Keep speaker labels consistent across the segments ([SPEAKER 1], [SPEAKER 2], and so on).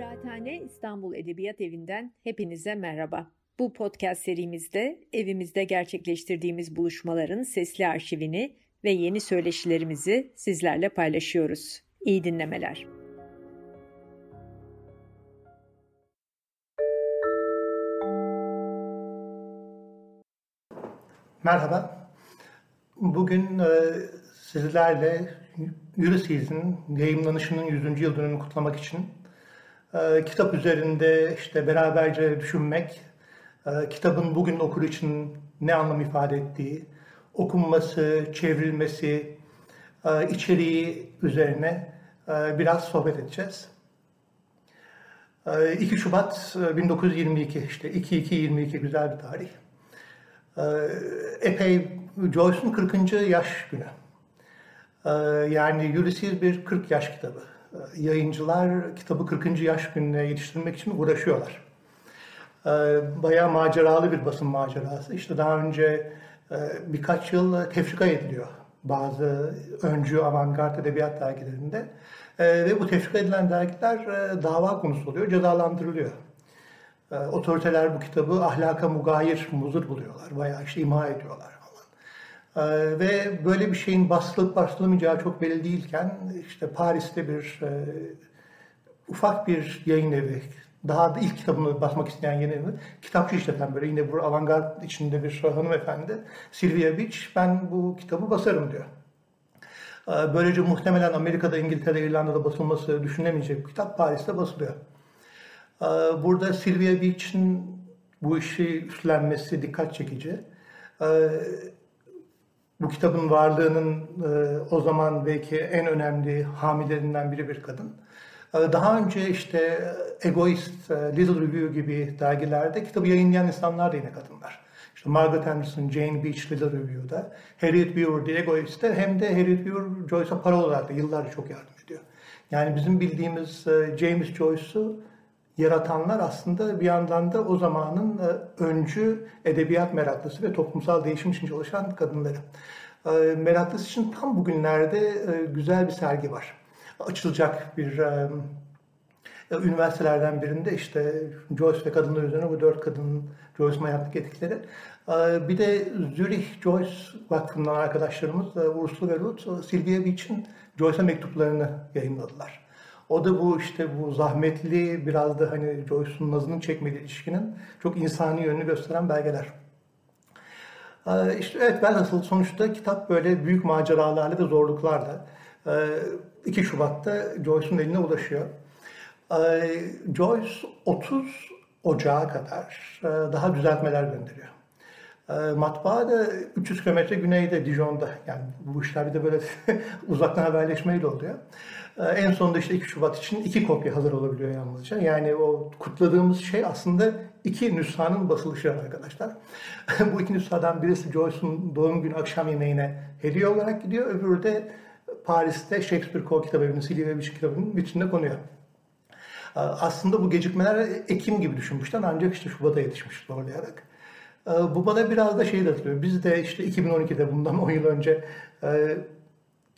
[SPEAKER 1] Kıraathane İstanbul Edebiyat Evi'nden hepinize merhaba. Bu podcast serimizde evimizde gerçekleştirdiğimiz buluşmaların sesli arşivini ve yeni söyleşilerimizi sizlerle paylaşıyoruz. İyi dinlemeler.
[SPEAKER 2] Merhaba. Bugün e, sizlerle Ulysses'in yayınlanışının 100. yıl dönümünü kutlamak için e, kitap üzerinde işte beraberce düşünmek, e, kitabın bugün okur için ne anlam ifade ettiği, okunması, çevrilmesi, e, içeriği üzerine biraz sohbet edeceğiz. E, 2 Şubat 1922 e, işte 2-2-22 güzel bir tarih. Epey Joyce'un 40. yaş günü. Yani Ulysses bir 40 yaş kitabı. E, yayıncılar kitabı 40. yaş gününe yetiştirmek için uğraşıyorlar. E, bayağı maceralı bir basın macerası. İşte daha önce e, birkaç yıl tefrika ediliyor bazı öncü avantgard edebiyat dergilerinde. Ve bu tefrika edilen dergiler dava konusu oluyor, cezalandırılıyor. Otoriteler bu kitabı ahlaka mugayir, muzur buluyorlar. Bayağı işte imha ediyorlar. Ee, ve böyle bir şeyin basılıp basılamayacağı çok belli değilken işte Paris'te bir e, ufak bir yayın evi, daha da ilk kitabını basmak isteyen yeni evi, kitapçı işleten böyle yine bu avantgard içinde bir hanımefendi, Sylvia Beach, ben bu kitabı basarım diyor. Ee, böylece muhtemelen Amerika'da, İngiltere'de, İrlanda'da basılması düşünemeyecek kitap Paris'te basılıyor. Ee, burada Sylvia Beach'in bu işi üstlenmesi dikkat çekici. Bu kitabın varlığının e, o zaman belki en önemli hamilerinden biri bir kadın. E, daha önce işte Egoist, e, Little Review gibi dergilerde kitabı yayınlayan insanlar da yine kadınlar. İşte Margaret Anderson, Jane Beach Little Review'da, Harriet Beaver The Egoist'te hem de Harriet Beaver Joyce'a para olarak da yıllarca çok yardım ediyor. Yani bizim bildiğimiz e, James Joyce'u yaratanlar aslında bir yandan da o zamanın e, öncü edebiyat meraklısı ve toplumsal değişim için çalışan kadınları. E, meraklısı için tam bugünlerde e, güzel bir sergi var. Açılacak bir üniversitelerden birinde işte Joyce ve kadınlar üzerine bu dört kadının Joyce'un hayatlık etkileri. Bir de Zürich Joyce Vakfı'ndan arkadaşlarımız Ursula ve Ruth Sylvia Beach'in Joyce'a mektuplarını yayınladılar. O da bu işte bu zahmetli biraz da hani Joyce'un nazının çekmediği ilişkinin çok insani yönünü gösteren belgeler. Ee, işte evet velhasıl sonuçta kitap böyle büyük maceralarla ve zorluklarla 2 ee, Şubat'ta Joyce'un eline ulaşıyor. Ee, Joyce 30 Ocağı kadar e, daha düzeltmeler gönderiyor. Matbaa da 300 kilometre güneyde Dijon'da. Yani bu işler bir de böyle uzaktan haberleşmeyle oluyor. Ee, en sonunda işte 2 Şubat için iki kopya hazır olabiliyor yalnızca. Yani o kutladığımız şey aslında iki nüshanın basılışı arkadaşlar. Bu iki nüshadan birisi Joyce'un doğum günü akşam yemeğine hediye olarak gidiyor. Öbürü de Paris'te Shakespeare Co. kitap evinin, Silivri Beach kitabının bütününe konuyor. Ee, aslında bu gecikmeler Ekim gibi düşünmüşler ancak işte Şubat'a yetişmiş zorlayarak. Ee, bu bana biraz da şey hatırlıyor. Biz de işte 2012'de bundan 10 yıl önce e,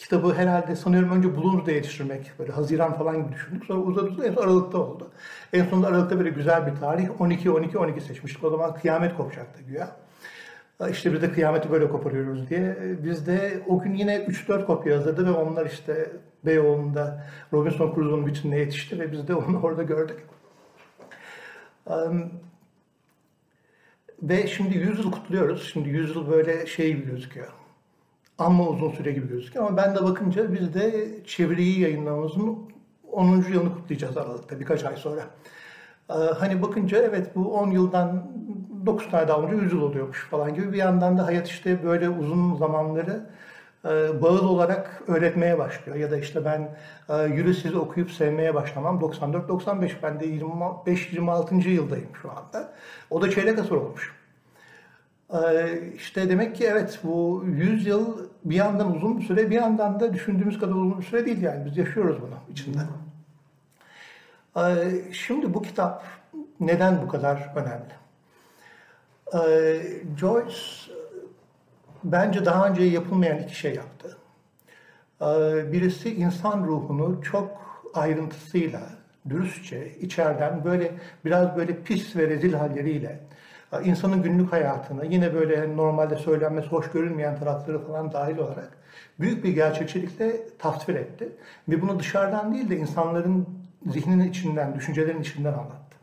[SPEAKER 2] kitabı herhalde sanıyorum önce Bulunur'da yetiştirmek, böyle Haziran falan gibi düşündük. Sonra uzadı uzadı en son Aralık'ta oldu. En sonunda Aralık'ta böyle güzel bir tarih 12-12-12 seçmiştik. O zaman kıyamet kopacaktı güya. İşte biz de kıyameti böyle koparıyoruz diye. Biz de o gün yine 3-4 kopya hazırladı ve onlar işte Beyoğlu'nda Robinson Crusoe'nun bütününe yetişti ve biz de onu orada gördük. Um, ve şimdi 100 yıl kutluyoruz. Şimdi 100 yıl böyle şey gibi gözüküyor amma uzun süre gibi gözüküyor ama ben de bakınca biz de çeviriyi yayınlamamızın 10. yılını kutlayacağız Aralık'ta birkaç ay sonra. Ee, hani bakınca evet bu 10 yıldan 9 tane daha önce 100 yıl oluyormuş falan gibi bir yandan da hayat işte böyle uzun zamanları e, bağıl olarak öğretmeye başlıyor. Ya da işte ben e, Ulysses'i okuyup sevmeye başlamam 94-95 ben de 25-26. yıldayım şu anda. O da çeyrek asır olmuş. Ee, işte demek ki evet bu 100 yıl bir yandan uzun bir süre bir yandan da düşündüğümüz kadar uzun bir süre değil yani biz yaşıyoruz bunu içinde. Ee, şimdi bu kitap neden bu kadar önemli? Ee, Joyce bence daha önce yapılmayan iki şey yaptı. Birisi insan ruhunu çok ayrıntısıyla, dürüstçe, içeriden böyle biraz böyle pis ve rezil halleriyle insanın günlük hayatını yine böyle normalde söylenmesi hoş görülmeyen tarafları falan dahil olarak büyük bir gerçekçilikle tasvir etti. Ve bunu dışarıdan değil de insanların zihninin içinden, düşüncelerin içinden anlattı.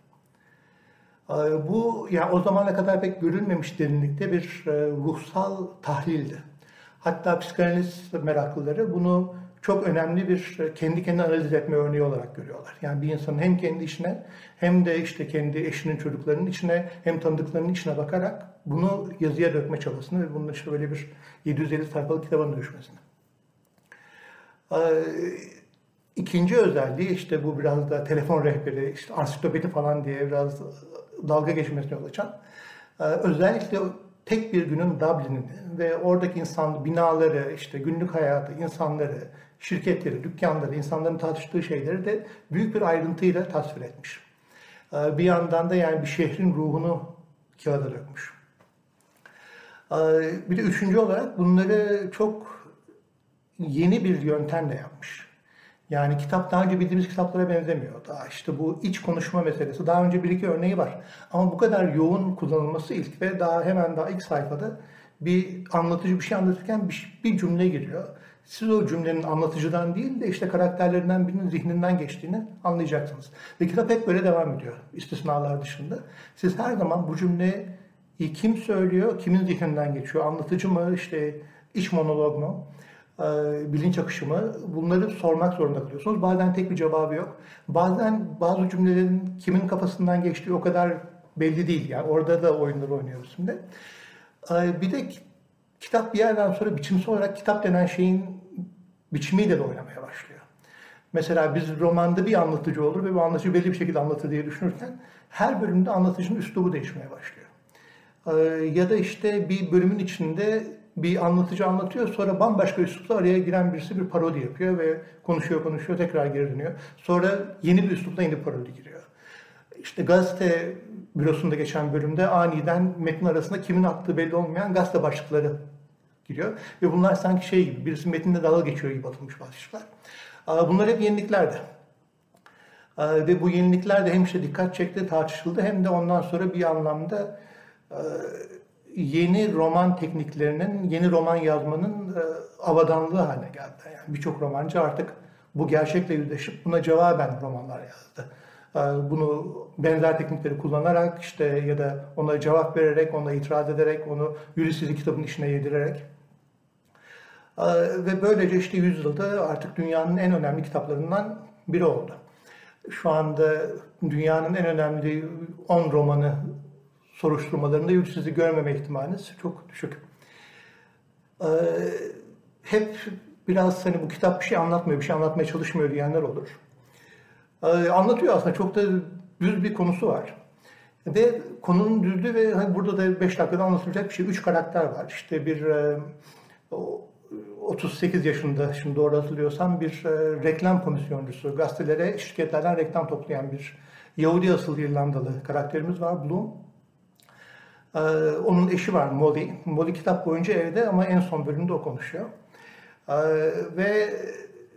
[SPEAKER 2] E, bu yani o zamana kadar pek görülmemiş derinlikte bir e, ruhsal tahlildi. Hatta psikanaliz meraklıları bunu çok önemli bir kendi kendine analiz etme örneği olarak görüyorlar. Yani bir insanın hem kendi işine hem de işte kendi eşinin çocuklarının içine hem tanıdıklarının içine bakarak bunu yazıya dökme çabasını ve bunun işte böyle bir 750 sayfalık kitabın dönüşmesini. Ee, ikinci özelliği işte bu biraz da telefon rehberi, işte ansiklopedi falan diye biraz dalga geçmesine yol açan. Ee, özellikle tek bir günün Dublin'ini ve oradaki insan binaları, işte günlük hayatı, insanları, şirketleri, dükkanları, insanların tartıştığı şeyleri de büyük bir ayrıntıyla tasvir etmiş. Ee, bir yandan da yani bir şehrin ruhunu kağıda dökmüş. Ee, bir de üçüncü olarak bunları çok yeni bir yöntemle yapmış. Yani kitap daha önce bildiğimiz kitaplara benzemiyor. Daha işte bu iç konuşma meselesi. Daha önce bir iki örneği var. Ama bu kadar yoğun kullanılması ilk ve daha hemen daha ilk sayfada bir anlatıcı bir şey anlatırken bir, bir cümle giriyor. Siz o cümlenin anlatıcıdan değil de işte karakterlerinden birinin zihninden geçtiğini anlayacaksınız. Ve kitap hep böyle devam ediyor istisnalar dışında. Siz her zaman bu cümleyi kim söylüyor, kimin zihninden geçiyor, anlatıcı mı, işte iç monolog mu, e, bilinç akışı mı bunları sormak zorunda kalıyorsunuz. Bazen tek bir cevabı yok. Bazen bazı cümlelerin kimin kafasından geçtiği o kadar belli değil. Yani orada da oyunları oynuyoruz şimdi. E, bir de kitap bir yerden sonra biçimsel olarak kitap denen şeyin biçimiyle de oynamaya başlıyor. Mesela biz romanda bir anlatıcı olur ve bu anlatıcı belli bir şekilde anlatır diye düşünürken her bölümde anlatıcının üslubu değişmeye başlıyor. Ee, ya da işte bir bölümün içinde bir anlatıcı anlatıyor sonra bambaşka üslupla araya giren birisi bir parodi yapıyor ve konuşuyor konuşuyor tekrar geri dönüyor. Sonra yeni bir üslupla yeni parodi giriyor. İşte gazete bürosunda geçen bölümde aniden metin arasında kimin attığı belli olmayan gazete başlıkları giriyor. Ve bunlar sanki şey gibi, birisi metinde dalga geçiyor gibi atılmış başlıklar. Bunlar hep yeniliklerdi. Ve bu yenilikler de hem işte dikkat çekti, tartışıldı hem de ondan sonra bir anlamda yeni roman tekniklerinin, yeni roman yazmanın avadanlığı haline geldi. Yani birçok romancı artık bu gerçekle yüzleşip buna cevaben romanlar yazdı. Bunu benzer teknikleri kullanarak işte ya da ona cevap vererek, ona itiraz ederek, onu Ulysses'i kitabın içine yedirerek ee, ve böylece işte yüzyılda artık dünyanın en önemli kitaplarından biri oldu. Şu anda dünyanın en önemli 10 romanı soruşturmalarında yüzsüzü görmeme ihtimaliniz çok düşük. Ee, hep biraz hani bu kitap bir şey anlatmıyor, bir şey anlatmaya çalışmıyor diyenler olur. Ee, anlatıyor aslında çok da düz bir konusu var. Ve konunun düzlüğü ve hani burada da 5 dakikada anlatılacak bir şey. Üç karakter var. İşte bir e, 38 yaşında şimdi doğru hatırlıyorsam bir e, reklam komisyoncusu, gazetelere, şirketlerden reklam toplayan bir Yahudi asıllı İrlandalı karakterimiz var Bloom. E, onun eşi var Molly. Molly kitap boyunca evde ama en son bölümde o konuşuyor. E, ve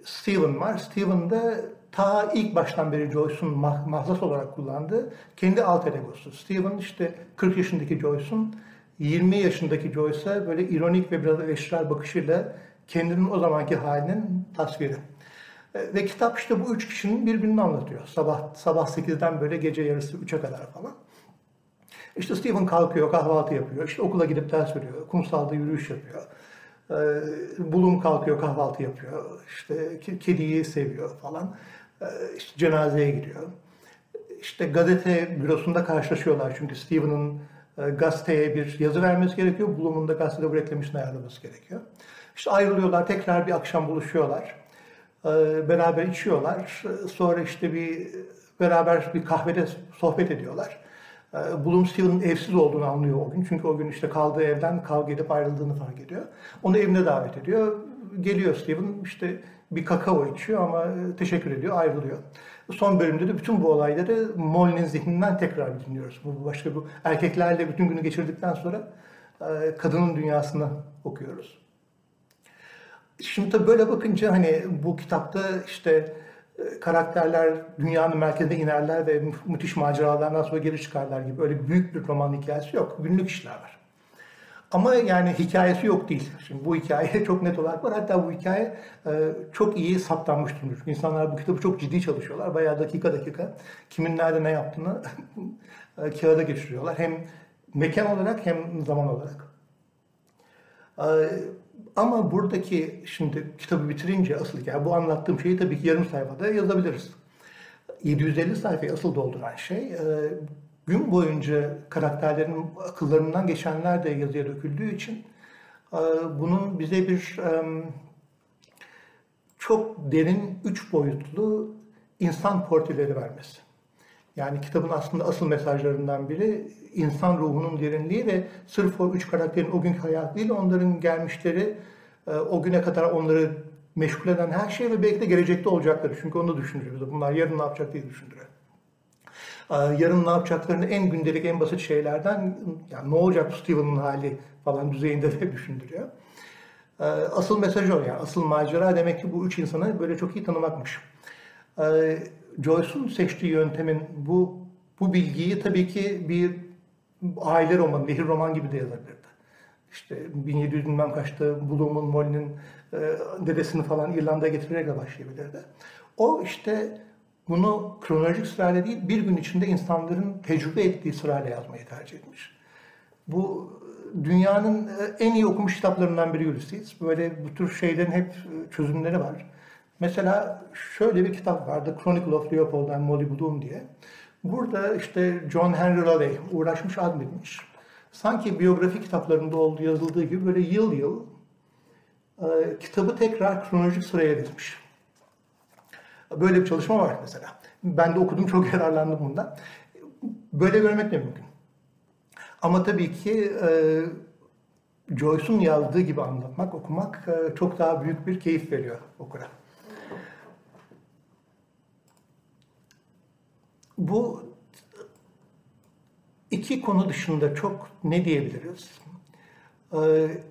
[SPEAKER 2] Steven var. Steven de ta ilk baştan beri Joyce'un mah mahzas olarak kullandığı kendi alter egosu. Steven işte 40 yaşındaki Joyce'un 20 yaşındaki Joyce'a böyle ironik ve biraz eleştirel bakışıyla kendinin o zamanki halinin tasviri. E, ve kitap işte bu üç kişinin birbirini anlatıyor. Sabah sabah 8'den böyle gece yarısı 3'e kadar falan. İşte Stephen kalkıyor, kahvaltı yapıyor. İşte okula gidip ders veriyor. Kumsalda yürüyüş yapıyor. E, Bulum kalkıyor, kahvaltı yapıyor. İşte kediyi seviyor falan. E, işte cenazeye gidiyor. İşte gazete bürosunda karşılaşıyorlar çünkü Stephen'ın gazeteye bir yazı vermesi gerekiyor. Bloom'un da gazetede bu reklam ayarlaması gerekiyor. İşte ayrılıyorlar, tekrar bir akşam buluşuyorlar. Ee, beraber içiyorlar. Sonra işte bir beraber bir kahvede sohbet ediyorlar. Ee, Bloom Steven'ın evsiz olduğunu anlıyor o gün. Çünkü o gün işte kaldığı evden kavga edip ayrıldığını fark ediyor. Onu evine davet ediyor. Geliyor Steven işte bir kakao içiyor ama teşekkür ediyor, ayrılıyor. Son bölümde de bütün bu olayları Molly'nin zihninden tekrar dinliyoruz. Bu başka bu erkeklerle bütün günü geçirdikten sonra e, kadının dünyasını okuyoruz. Şimdi tabii böyle bakınca hani bu kitapta işte karakterler dünyanın merkezine inerler ve müthiş maceralardan sonra geri çıkarlar gibi öyle büyük bir roman hikayesi yok. Günlük işler var. Ama yani hikayesi yok değil. Şimdi bu hikaye çok net olarak var. Hatta bu hikaye e, çok iyi saptanmış durumda. Çünkü insanlar bu kitabı çok ciddi çalışıyorlar. Bayağı dakika dakika kimin nerede ne yaptığını e, kağıda geçiriyorlar. Hem mekan olarak hem zaman olarak. E, ama buradaki şimdi kitabı bitirince asıl hikaye bu anlattığım şeyi tabii ki yarım sayfada yazabiliriz. 750 sayfayı asıl dolduran şey gün boyunca karakterlerin akıllarından geçenler de yazıya döküldüğü için e, bunun bize bir çok derin, üç boyutlu insan portreleri vermesi. Yani kitabın aslında asıl mesajlarından biri insan ruhunun derinliği ve sırf o üç karakterin o günkü hayatı değil, onların gelmişleri, e, o güne kadar onları meşgul eden her şey ve belki de gelecekte olacakları. Çünkü onu düşündürüyor. Bunlar yarın ne yapacak diye düşündürüyor. Ee, yarın ne yapacaklarını en gündelik, en basit şeylerden yani ne olacak Steven'ın hali falan düzeyinde de düşündürüyor. Ee, asıl mesaj o yani. Asıl macera demek ki bu üç insanı böyle çok iyi tanımakmış. Ee, Joyce'un seçtiği yöntemin bu bu bilgiyi tabii ki bir aile romanı, nehir roman gibi de yazabilirdi. İşte 1700 bilmem kaçta Bloom'un, Molly'nin e, dedesini falan İrlanda'ya getirerek de başlayabilirdi. O işte bunu kronolojik sırayla değil, bir gün içinde insanların tecrübe ettiği sırayla yazmayı tercih etmiş. Bu dünyanın en iyi okumuş kitaplarından biri Ulysses. Böyle bu tür şeylerin hep çözümleri var. Mesela şöyle bir kitap vardı, Chronicle of Leopold and Molly Bloom diye. Burada işte John Henry Raleigh uğraşmış, admetmiş. Sanki biyografi kitaplarında olduğu yazıldığı gibi böyle yıl yıl e, kitabı tekrar kronolojik sıraya dizmiş. Böyle bir çalışma var mesela. Ben de okudum, çok yararlandım bundan. Böyle görmek de mümkün. Ama tabii ki e, Joyce'un yazdığı gibi anlatmak, okumak e, çok daha büyük bir keyif veriyor okura. Bu iki konu dışında çok ne diyebiliriz? Ee,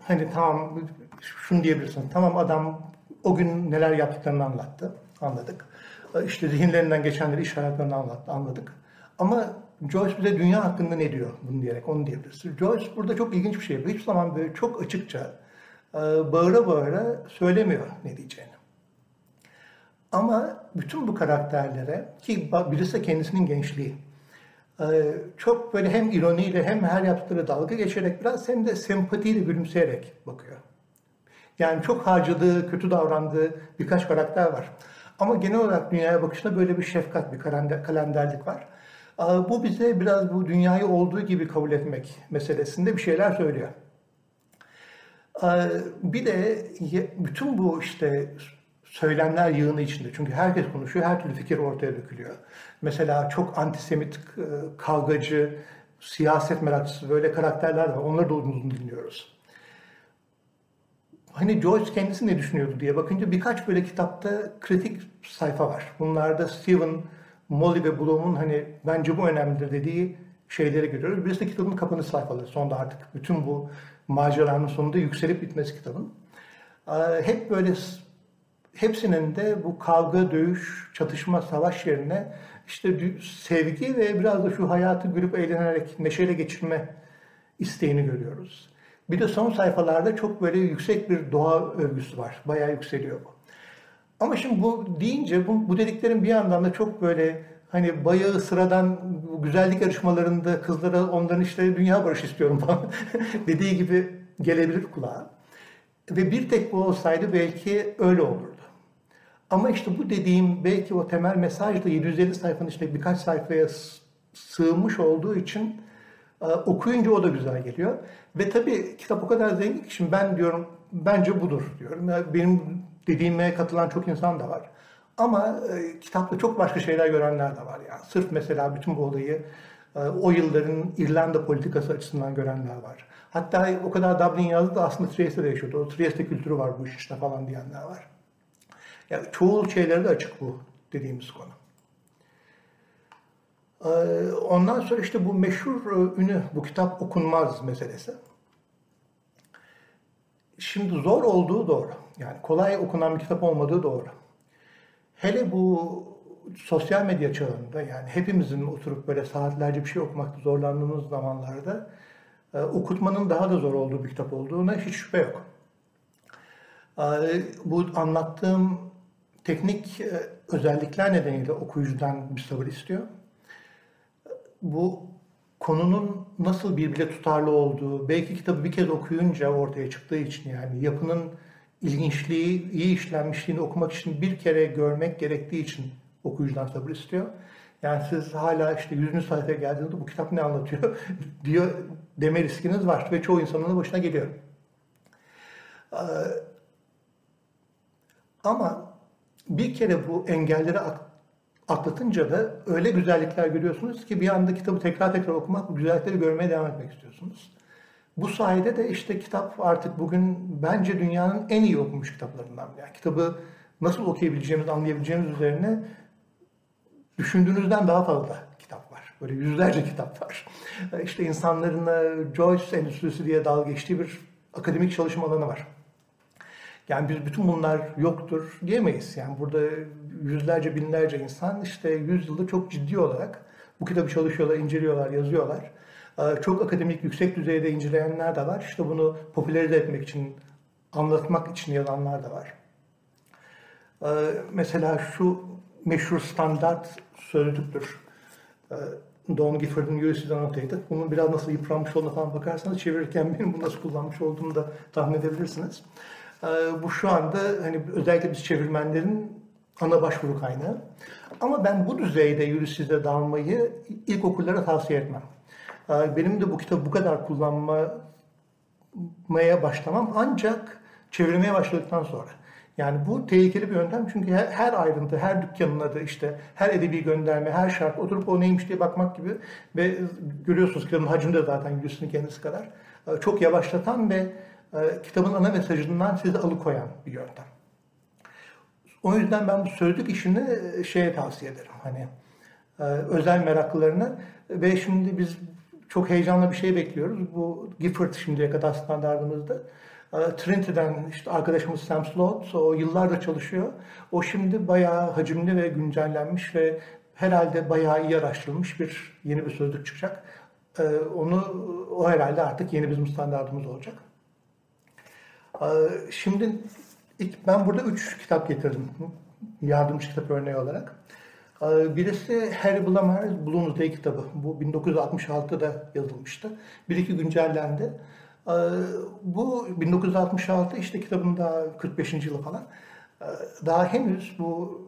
[SPEAKER 2] hani tamam şunu diyebilirsin. Tamam adam o gün neler yaptıklarını anlattı, anladık. E, işte zihinlerinden geçenleri, iş hayatlarını anlattı, anladık. Ama Joyce bize dünya hakkında ne diyor bunu diyerek onu diyebiliriz. Joyce burada çok ilginç bir şey yapıyor. Hiçbir zaman böyle çok açıkça e, bağıra bağıra söylemiyor ne diyeceğini. Ama bütün bu karakterlere ki birisi kendisinin gençliği e, çok böyle hem ironiyle hem her yaptıkları dalga geçerek biraz hem de sempatiyle gülümseyerek bakıyor. Yani çok harcadığı, kötü davrandığı birkaç karakter var. Ama genel olarak dünyaya bakışta böyle bir şefkat, bir kalenderlik var. Bu bize biraz bu dünyayı olduğu gibi kabul etmek meselesinde bir şeyler söylüyor. Bir de bütün bu işte söylemler yığını içinde. Çünkü herkes konuşuyor, her türlü fikir ortaya dökülüyor. Mesela çok antisemit, e, kavgacı, siyaset meraklısı böyle karakterler var. Onları da uzun uzun dinliyoruz hani Joyce kendisi ne düşünüyordu diye bakınca birkaç böyle kitapta kritik sayfa var. Bunlarda Stephen, Molly ve Bloom'un hani bence bu önemlidir dediği şeyleri görüyoruz. Birisi de kitabın kapanış sayfaları. Sonunda artık bütün bu maceranın sonunda yükselip bitmesi kitabın. Hep böyle hepsinin de bu kavga, dövüş, çatışma, savaş yerine işte sevgi ve biraz da şu hayatı gülüp eğlenerek neşeyle geçirme isteğini görüyoruz. Bir de son sayfalarda çok böyle yüksek bir doğa övgüsü var. Bayağı yükseliyor bu. Ama şimdi bu deyince bu, bu dediklerim bir yandan da çok böyle hani bayağı sıradan güzellik yarışmalarında kızlara onların işte dünya barışı istiyorum falan dediği gibi gelebilir kulağa. Ve bir tek bu olsaydı belki öyle olurdu. Ama işte bu dediğim belki o temel mesaj da 750 sayfanın işte birkaç sayfaya sığmış olduğu için okuyunca o da güzel geliyor. Ve tabii kitap o kadar zengin ki şimdi ben diyorum bence budur diyorum. Yani benim dediğime katılan çok insan da var. Ama e, kitapta çok başka şeyler görenler de var yani. Sırf mesela bütün bu olayı e, o yılların İrlanda politikası açısından görenler var. Hatta o kadar Dublin yazdı da aslında Trieste'de yaşıyordu. O Trieste kültürü var bu işte falan diyenler var. Yani çoğu şeylere de açık bu dediğimiz konu. Ee, ondan sonra işte bu meşhur e, ünü, bu kitap okunmaz meselesi. şimdi zor olduğu doğru. Yani kolay okunan bir kitap olmadığı doğru. Hele bu sosyal medya çağında yani hepimizin oturup böyle saatlerce bir şey okumakta zorlandığımız zamanlarda e, okutmanın daha da zor olduğu bir kitap olduğuna hiç şüphe yok. E, bu anlattığım teknik e, özellikler nedeniyle okuyucudan bir sabır istiyor. Bu konunun nasıl birbirle tutarlı olduğu, belki kitabı bir kez okuyunca ortaya çıktığı için yani yapının ilginçliği, iyi işlenmişliğini okumak için bir kere görmek gerektiği için okuyucudan sabır istiyor. Yani siz hala işte 100. sayfaya geldiğinizde bu kitap ne anlatıyor diyor deme riskiniz var ve çoğu insanın da başına geliyor. Ee, ama bir kere bu engelleri atlatınca da öyle güzellikler görüyorsunuz ki bir anda kitabı tekrar tekrar okumak, bu güzellikleri görmeye devam etmek istiyorsunuz. Bu sayede de işte kitap artık bugün bence dünyanın en iyi okumuş kitaplarından. Yani kitabı nasıl okuyabileceğimiz, anlayabileceğimiz üzerine düşündüğünüzden daha fazla kitap var. Böyle yüzlerce kitap var. İşte insanların Joyce Endüstrisi diye dalga geçtiği bir akademik çalışma alanı var. Yani biz bütün bunlar yoktur diyemeyiz. Yani burada yüzlerce binlerce insan işte yüzyılda çok ciddi olarak bu kitabı çalışıyorlar, inceliyorlar, yazıyorlar. Ee, çok akademik, yüksek düzeyde inceleyenler de var. İşte bunu popülerize etmek için, anlatmak için yazanlar da var. Ee, mesela şu meşhur standart sözlüktür. Ee, Don Gifford'un Ulysses Annotated. Bunun biraz nasıl yıpranmış olduğuna falan bakarsanız çevirirken benim bunu nasıl kullanmış olduğumu da tahmin edebilirsiniz. Bu şu anda hani özellikle biz çevirmenlerin ana başvuru kaynağı. Ama ben bu düzeyde Ulysses'e dalmayı ilk okurlara tavsiye etmem. Ee, benim de bu kitabı bu kadar kullanmaya başlamam ancak çevirmeye başladıktan sonra. Yani bu tehlikeli bir yöntem çünkü her, ayrıntı, her dükkanın adı işte, her edebi gönderme, her şart oturup o neymiş diye bakmak gibi ve görüyorsunuz kitabın hacmi de zaten yüzünün kendisi kadar ee, çok yavaşlatan ve e, kitabın ana mesajından sizi alıkoyan bir yöntem. O yüzden ben bu sözlük işini e, şeye tavsiye ederim. Hani e, özel meraklılarına ve şimdi biz çok heyecanlı bir şey bekliyoruz. Bu Gifford şimdiye kadar standartımızda. Trinity'den işte arkadaşımız Sam Slot, o yıllardır çalışıyor. O şimdi bayağı hacimli ve güncellenmiş ve herhalde bayağı iyi araştırılmış bir yeni bir sözlük çıkacak. Onu o herhalde artık yeni bizim standartımız olacak. Şimdi ben burada üç kitap getirdim yardımcı kitap örneği olarak. Birisi Harry Blamire Bloomsday kitabı. Bu 1966'da yazılmıştı. Bir iki güncellendi. Bu 1966 işte kitabın daha 45. yılı falan. Daha henüz bu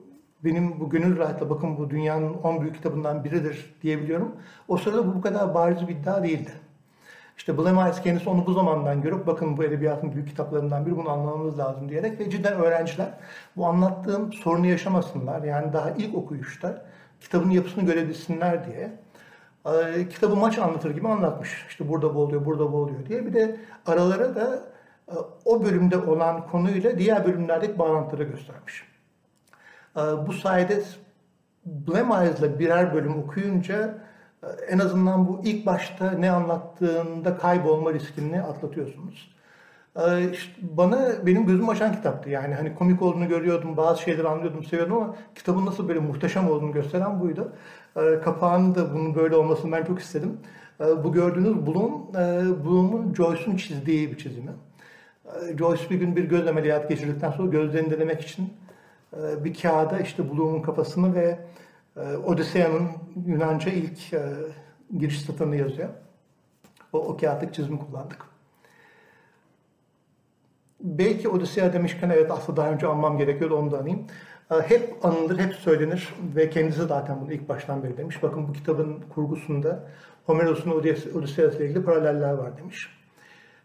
[SPEAKER 2] benim bu gönül rahatla bakın bu dünyanın 10 büyük kitabından biridir diyebiliyorum. O sırada bu bu kadar bariz bir iddia değildi. İşte Blemires kendisi onu bu zamandan görüp bakın bu edebiyatın büyük kitaplarından biri bunu anlamamız lazım diyerek ve cidden öğrenciler bu anlattığım sorunu yaşamasınlar. Yani daha ilk okuyuşta kitabın yapısını görebilsinler diye e, kitabı maç anlatır gibi anlatmış. İşte burada bu oluyor, burada bu oluyor diye. Bir de aralara da e, o bölümde olan konuyla diğer bölümlerdeki bağlantıları göstermiş. E, bu sayede Blemires'la birer bölüm okuyunca en azından bu ilk başta ne anlattığında kaybolma riskini atlatıyorsunuz. Ee, işte bana benim gözüm açan kitaptı. Yani hani komik olduğunu görüyordum, bazı şeyleri anlıyordum, seviyordum ama kitabın nasıl böyle muhteşem olduğunu gösteren buydu. Ee, kapağının da bunun böyle olmasını ben çok istedim. Ee, bu gördüğünüz Bloom, e, Bloom'un Joyce'un çizdiği bir çizimi. Joyce bir gün bir göz ameliyatı geçirdikten sonra gözlerini denemek için e, bir kağıda işte Bloom'un kafasını ve Odiseya'nın Yunanca ilk e, giriş satırını yazıyor. O, o kağıtlık çizimi kullandık. Belki Odiseya demişken evet aslında daha önce anmam gerekiyordu onu da anayım. E, hep anılır, hep söylenir ve kendisi zaten bunu ilk baştan beri demiş. Bakın bu kitabın kurgusunda Homeros'un Odisea ile ilgili paraleller var demiş.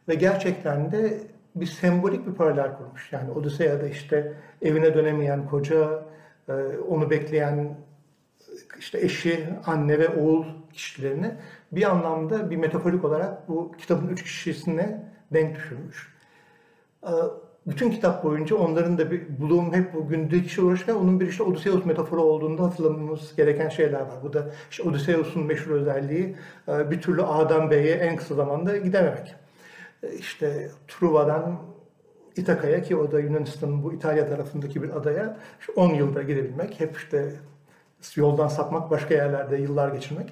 [SPEAKER 2] Ve gerçekten de bir sembolik bir paralel kurmuş. Yani Odisea'da işte evine dönemeyen koca, e, onu bekleyen işte eşi, anne ve oğul kişilerini bir anlamda bir metaforik olarak bu kitabın üç kişisine denk düşürmüş. Ee, bütün kitap boyunca onların da bir bulduğum hep bu gündelik işe uğraşırken onun bir işte Odysseus metaforu olduğunda hatırlamamız gereken şeyler var. Bu da işte Odysseus'un meşhur özelliği e, bir türlü A'dan B'ye en kısa zamanda gidememek. E, işte Truva'dan İtaka'ya ki o da Yunanistan'ın bu İtalya tarafındaki bir adaya 10 yılda gidebilmek. Hep işte yoldan sapmak, başka yerlerde yıllar geçirmek.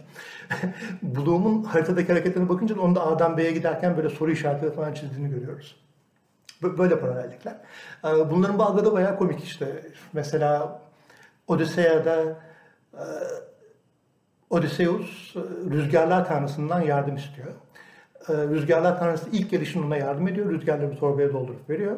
[SPEAKER 2] Bloom'un haritadaki hareketlerine bakınca da onda A'dan B'ye giderken böyle soru işaretleri falan çizdiğini görüyoruz. Böyle paralellikler. Ee, bunların bazıları da bayağı komik işte. Mesela Odisea'da e, Odysseus rüzgarlar tanrısından yardım istiyor. Ee, rüzgarlar tanrısı ilk gelişinde ona yardım ediyor. Rüzgarları bir torbaya doldurup veriyor.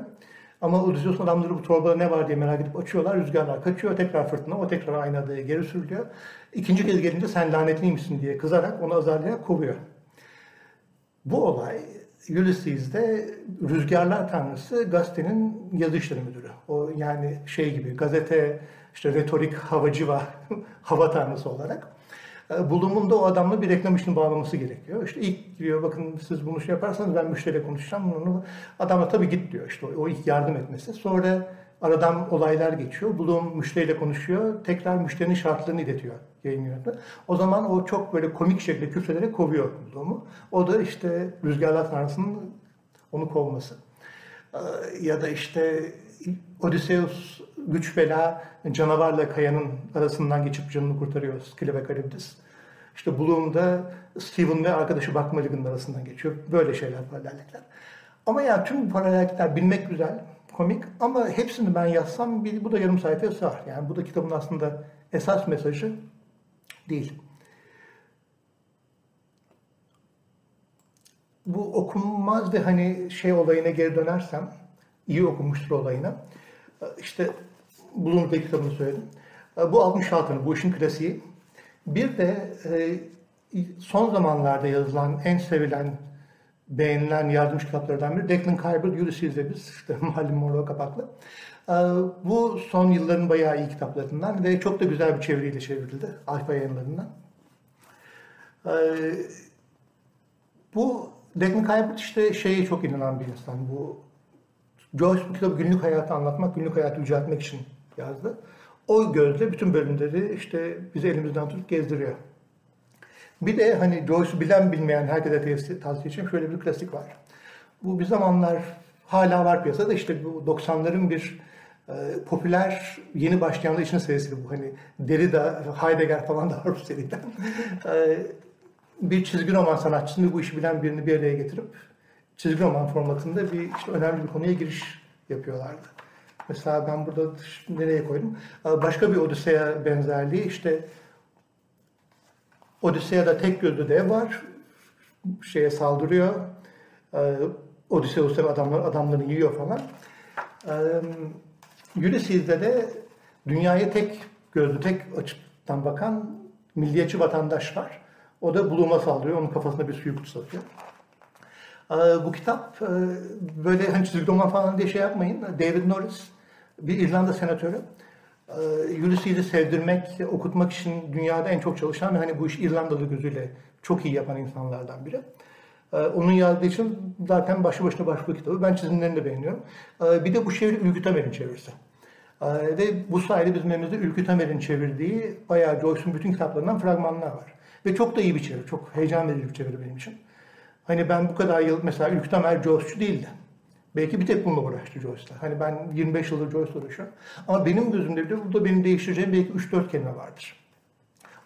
[SPEAKER 2] Ama Odysseus'un adamları bu torbada ne var diye merak edip açıyorlar. Rüzgarlar kaçıyor. Tekrar fırtına. O tekrar aynı adaya geri sürülüyor. İkinci kez gelince sen lanetliymişsin diye kızarak onu azarlayarak kovuyor. Bu olay Ulysses'de Rüzgarlar Tanrısı gazetenin yazı işleri müdürü. O yani şey gibi gazete işte retorik havacı var hava tanrısı olarak. E, bulumunda o adamla bir reklam işini bağlaması gerekiyor. İşte ilk diyor bakın siz bunu şey yaparsanız ben müşteriyle konuşacağım. Onu, adama tabii git diyor işte o, o ilk yardım etmesi. Sonra aradan olaylar geçiyor. Bulum müşteriyle konuşuyor. Tekrar müşterinin şartlarını iletiyor yayın yönetmeni. O zaman o çok böyle komik şekilde küfrederek kovuyor Bulum'u. O da işte Rüzgarlar Tanrısı'nın onu kovması. E, ya da işte Odysseus güç bela canavarla kayanın arasından geçip canını kurtarıyor Skylla ve Charybdis. İşte Bloom'da Steven ve arkadaşı Buck Mulligan'ın arasından geçiyor. Böyle şeyler paralellikler. Ama ya tüm bu paralellikler bilmek güzel, komik ama hepsini ben yazsam bu da yarım sayfaya sığar. Yani bu da kitabın aslında esas mesajı değil. Bu okunmaz ve hani şey olayına geri dönersem, iyi okunmuştur olayına. İşte Bloom'da kitabını söyledim. Bu 66'nın, bu işin klasiği. Bir de e, son zamanlarda yazılan, en sevilen, beğenilen yardımcı kitaplardan biri Declan Kyber, Ulysses ve biz, işte malum Morro kapaklı. E, bu son yılların bayağı iyi kitaplarından ve çok da güzel bir çeviriyle çevrildi Alfa yayınlarından. Bu Declan Kyber işte şeye çok inanan bir insan. Bu Joyce bu kitabı günlük hayatı anlatmak, günlük hayatı yüceltmek için yazdı. O gözle bütün bölümleri işte bizi elimizden tutup gezdiriyor. Bir de hani Joyce'u bilen bilmeyen herkese tavsiye için şöyle bir klasik var. Bu bir zamanlar hala var piyasada işte bu 90'ların bir e, popüler yeni başlayanlar için serisi bu. Hani Derrida, Heidegger falan da var bu seriden. e, bir çizgi roman sanatçısını bu işi bilen birini bir araya getirip çizgi roman formatında bir işte önemli bir konuya giriş yapıyorlardı. Mesela ben burada nereye koydum? Ee, başka bir Odiseya benzerliği işte Odiseya'da tek gözlü dev var. Şeye saldırıyor. Ee, Odysseus adamlar, adamlarını yiyor falan. Ee, Ulysses'de de dünyaya tek gözlü, tek açıdan bakan milliyetçi vatandaş var. O da Bloom'a saldırıyor. Onun kafasına bir suyu kutusu atıyor. Bu kitap e, böyle hani çizgi roman falan diye şey yapmayın. David Norris bir İrlanda senatörü. Ulysses'i sevdirmek, okutmak için dünyada en çok çalışan ve hani bu iş İrlandalı gözüyle çok iyi yapan insanlardan biri. Onun yazdığı için zaten başlı başına başka kitabı. Ben çizimlerini de beğeniyorum. Bir de bu çeviri Ülkü Tamer'in çevirisi. Ve bu sayede bizim elimizde Ülkü Tamer'in çevirdiği bayağı Joyce'un bütün kitaplarından fragmanlar var. Ve çok da iyi bir çeviri. Çok heyecan verici bir çeviri benim için. Hani ben bu kadar yıl mesela Ülkü Tamer Joyce'cu değildi. Belki bir tek bununla uğraştı Joyce'la. Hani ben 25 yıldır Joyce'la uğraşıyorum. Ama benim gözümde bile burada benim değiştireceğim belki 3-4 kelime vardır.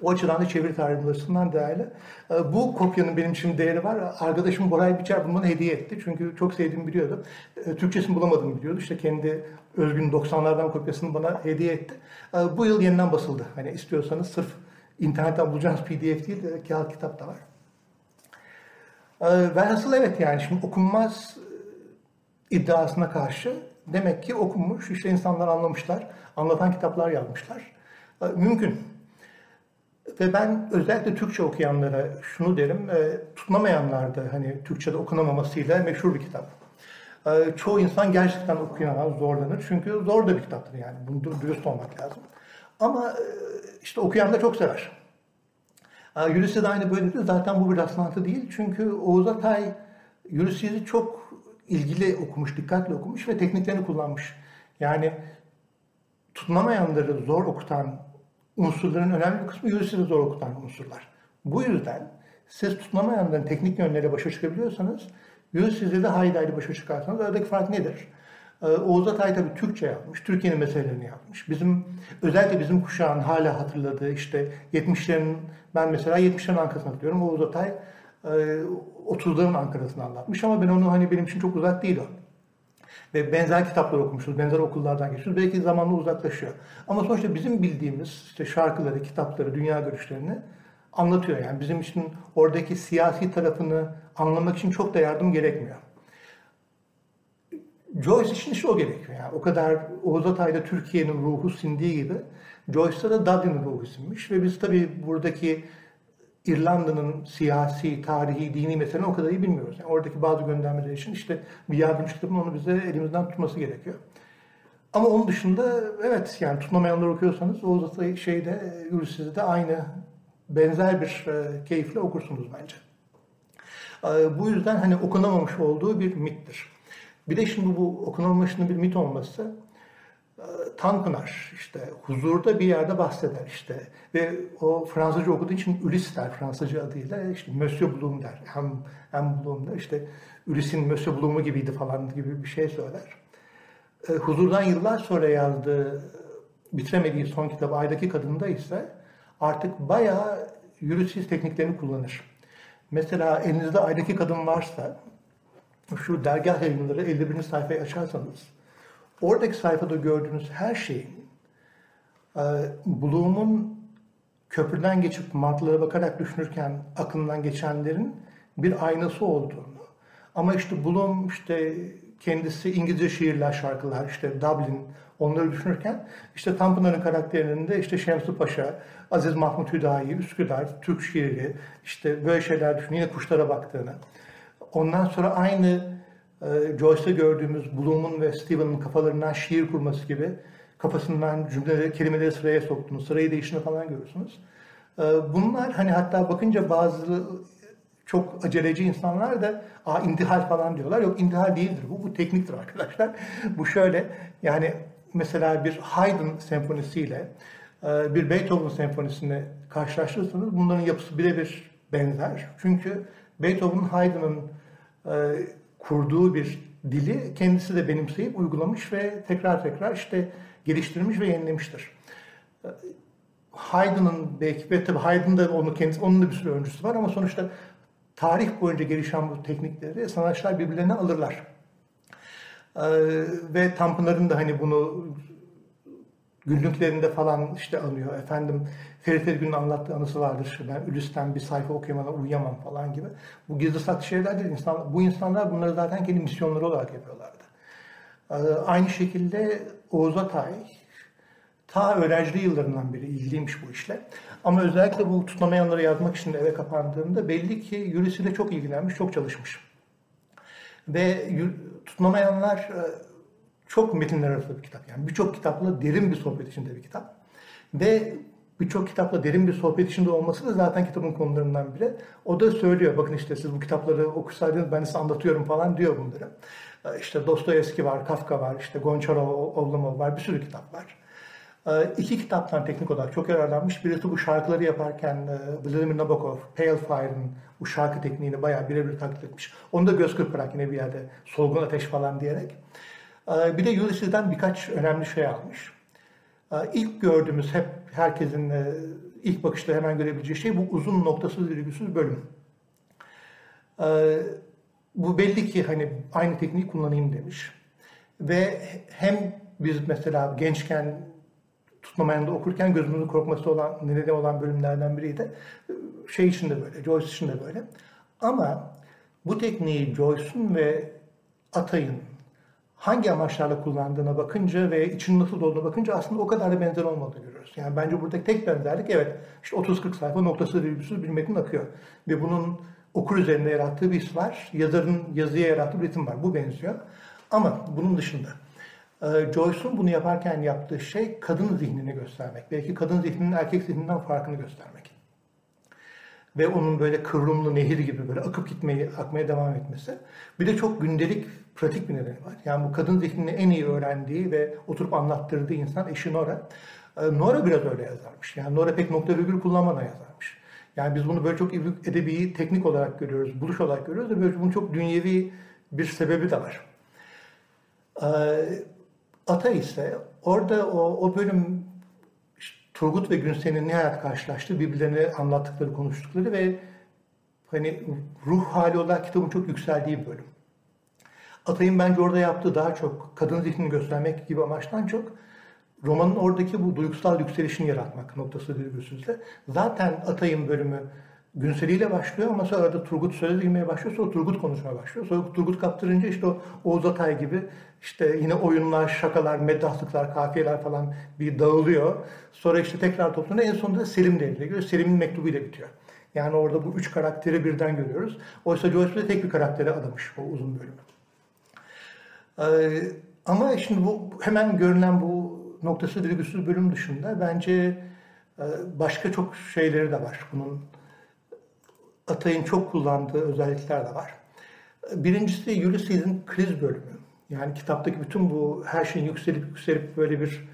[SPEAKER 2] O açıdan da çeviri açısından değerli. Ee, bu kopyanın benim için değeri var. Arkadaşım Boray Biçer bunu hediye etti. Çünkü çok sevdiğimi biliyordu. Ee, Türkçesini bulamadığımı biliyordu. İşte kendi özgün 90'lardan kopyasını bana hediye etti. Ee, bu yıl yeniden basıldı. Hani istiyorsanız sırf internetten bulacağınız pdf değil de kağıt kitap da var. Velhasıl evet yani şimdi okunmaz iddiasına karşı demek ki okunmuş, işte insanlar anlamışlar, anlatan kitaplar yazmışlar. Ee, mümkün. Ve ben özellikle Türkçe okuyanlara şunu derim, e, tutunamayanlar da hani Türkçe'de okunamamasıyla meşhur bir kitap. E, çoğu insan gerçekten okuyamaz, zorlanır. Çünkü zor da bir kitaptır yani, bunu dürüst olmak lazım. Ama e, işte okuyan da çok sever. E, Ulysses'de de aynı böyledir. Zaten bu bir rastlantı değil. Çünkü Oğuz Atay Ulysses'i çok ilgili okumuş, dikkatli okumuş ve tekniklerini kullanmış. Yani tutunamayanları zor okutan unsurların önemli bir kısmı Ulysses'i zor okutan unsurlar. Bu yüzden siz tutunamayanların teknik yönleriyle başa çıkabiliyorsanız Ulysses'e de hayli hayli başa çıkarsanız aradaki fark nedir? Ee, Oğuz Atay tabii Türkçe yapmış, Türkiye'nin meselelerini yapmış. Bizim özellikle bizim kuşağın hala hatırladığı işte 70'lerin ben mesela 70'lerin Ankara'sını hatırlıyorum. Oğuz Atay 30'ların e, Ankara'sını anlatmış ama ben onu hani benim için çok uzak değil o. Ve benzer kitaplar okumuşuz, benzer okullardan geçiyoruz. Belki zamanla uzaklaşıyor. Ama sonuçta bizim bildiğimiz işte şarkıları, kitapları, dünya görüşlerini anlatıyor. Yani bizim için oradaki siyasi tarafını anlamak için çok da yardım gerekmiyor. Joyce için işte o gerekiyor. Yani o kadar Oğuz Atay'da Türkiye'nin ruhu sindiği gibi Joyce'da da Dublin'in ruhu sinmiş ve biz tabii buradaki İrlanda'nın siyasi, tarihi, dini meselelerini o kadar iyi bilmiyoruz. Yani oradaki bazı göndermeler için işte bir yardımcı kitabın onu bize elimizden tutması gerekiyor. Ama onun dışında evet yani tutunamayanları okuyorsanız Oğuz Atay şeyde, Ulysses'de aynı benzer bir e, keyifle okursunuz bence. E, bu yüzden hani okunamamış olduğu bir mittir. Bir de şimdi bu okunamamışının bir mit olması e, Tanpınar işte huzurda bir yerde bahseder işte ve o Fransızca okuduğu için Ulysse der Fransızca adıyla işte Monsieur Bloom der. Hem, hem Bloom der işte Ulysse'in Monsieur Bloom'u gibiydi falan gibi bir şey söyler. E, huzurdan yıllar sonra yazdığı bitiremediği son kitabı Aydaki Kadın'da ise artık bayağı yürüsüz tekniklerini kullanır. Mesela elinizde Aydaki Kadın varsa şu dergah yayınları 51. sayfayı açarsanız oradaki sayfada gördüğünüz her şeyin e, Bloom'un köprüden geçip martılara bakarak düşünürken aklından geçenlerin bir aynası olduğunu ama işte Bloom işte kendisi İngilizce şiirler, şarkılar, işte Dublin onları düşünürken işte Tanpınar'ın karakterinde işte Şemsi Paşa, Aziz Mahmut Hüdayi, Üsküdar, Türk şiiri, işte böyle şeyler düşünüyor. Yine kuşlara baktığını. Ondan sonra aynı e, Joyce'da gördüğümüz Bloom'un ve Stephen'ın kafalarından şiir kurması gibi kafasından cümleleri, kelimeleri sıraya soktuğunu, sırayı değiştiğini falan görürsünüz. E, bunlar hani hatta bakınca bazı çok aceleci insanlar da Aa, intihal falan diyorlar. Yok intihal değildir bu. Bu tekniktir arkadaşlar. bu şöyle yani mesela bir Haydn senfonisiyle e, bir Beethoven senfonisini karşılaştırırsanız bunların yapısı birebir benzer. Çünkü Beethoven Haydn'ın kurduğu bir dili kendisi de benimseyip uygulamış ve tekrar tekrar işte geliştirmiş ve yenilemiştir. E, Haydn'ın belki ve tabii Haydn da onu kendisi onun da bir sürü öncüsü var ama sonuçta tarih boyunca gelişen bu teknikleri sanatçılar birbirlerine alırlar. Ee, ve Tanpınar'ın da hani bunu günlüklerinde falan işte anıyor. Efendim Ferit Ergün'ün anlattığı anısı vardır. Ben Ulysses'ten bir sayfa okuyamadan uyuyamam falan gibi. Bu gizli saklı şeyler değil. İnsan, bu insanlar bunları zaten kendi misyonları olarak yapıyorlardı. Ee, aynı şekilde Oğuz Atay ta öğrenciliği yıllarından beri ilgiliymiş bu işle. Ama özellikle bu tutunamayanları yazmak için eve kapandığında belli ki yürüsüyle çok ilgilenmiş, çok çalışmış. Ve tutunamayanlar e, çok metinler arasında bir kitap. Yani birçok kitapla derin bir sohbet içinde bir kitap. Ve birçok kitapla derin bir sohbet içinde olması da zaten kitabın konularından biri. O da söylüyor, bakın işte siz bu kitapları okusaydınız ben size anlatıyorum falan diyor bunları. E, işte Dostoyevski var, Kafka var, işte Gonçarov, Oblomov var, bir sürü kitap var. Ee, iki kitaptan teknik olarak çok yararlanmış. Birisi bu şarkıları yaparken e, Vladimir Nabokov, Pale Fire'ın bu şarkı tekniğini bayağı birebir taklit etmiş. Onu da göz kırparak yine bir yerde solgun ateş falan diyerek. Ee, bir de Ulysses'den birkaç önemli şey almış. Ee, ilk gördüğümüz hep herkesin e, ilk bakışta hemen görebileceği şey bu uzun noktasız virgülsüz bölüm. Bu belli ki hani aynı tekniği kullanayım demiş. Ve hem biz mesela gençken tutmamayanda okurken gözümüzün korkması olan, nedeni olan bölümlerden biriydi. Şey için de böyle, Joyce için de böyle. Ama bu tekniği Joyce'un ve Atay'ın hangi amaçlarla kullandığına bakınca ve için nasıl olduğuna bakınca aslında o kadar da benzer olmadığını görüyoruz. Yani bence buradaki tek benzerlik evet işte 30-40 sayfa noktası virgülsüz bir metin akıyor. Ve bunun okur üzerinde yarattığı bir his var. Yazarın yazıya yarattığı bir ritim var. Bu benziyor. Ama bunun dışında ee, Joyce'un bunu yaparken yaptığı şey kadın zihnini göstermek. Belki kadın zihninin erkek zihninden farkını göstermek. Ve onun böyle kıvrımlı nehir gibi böyle akıp gitmeyi, akmaya devam etmesi. Bir de çok gündelik, pratik bir nedeni var. Yani bu kadın zihnini en iyi öğrendiği ve oturup anlattırdığı insan eşi Nora. Ee, Nora biraz öyle yazarmış. Yani Nora pek nokta virgül kullanmadan yazarmış. Yani biz bunu böyle çok edebi, teknik olarak görüyoruz, buluş olarak görüyoruz ve böyle bunun çok dünyevi bir sebebi de var. Ata ise orada o, o bölüm işte, Turgut ve Günsel'in ne hayat karşılaştı birbirlerine anlattıkları, konuştukları ve hani ruh hali olarak kitabın çok yükseldiği bölüm. Atay'ın bence orada yaptığı daha çok kadın zihnini göstermek gibi amaçtan çok romanın oradaki bu duygusal yükselişini yaratmak noktası virgülsüzle. Zaten Atay'ın bölümü Günseli ile başlıyor ama sonra da Turgut söze girmeye başlıyor. Sonra Turgut konuşmaya başlıyor. Sonra Turgut kaptırınca işte o Oğuz Atay gibi işte yine oyunlar, şakalar, meddahlıklar, kafiyeler falan bir dağılıyor. Sonra işte tekrar toplanıyor. En sonunda Selim devreye giriyor. Selim'in mektubuyla bitiyor. Yani orada bu üç karakteri birden görüyoruz. Oysa Joyce de tek bir karaktere adamış o uzun bölümü. Ee, ama şimdi bu hemen görünen bu noktası virgülsüz bölüm dışında bence e, başka çok şeyleri de var. Bunun Atay'ın çok kullandığı özellikler de var. Birincisi Ulysses'in kriz bölümü. Yani kitaptaki bütün bu her şeyin yükselip yükselip böyle bir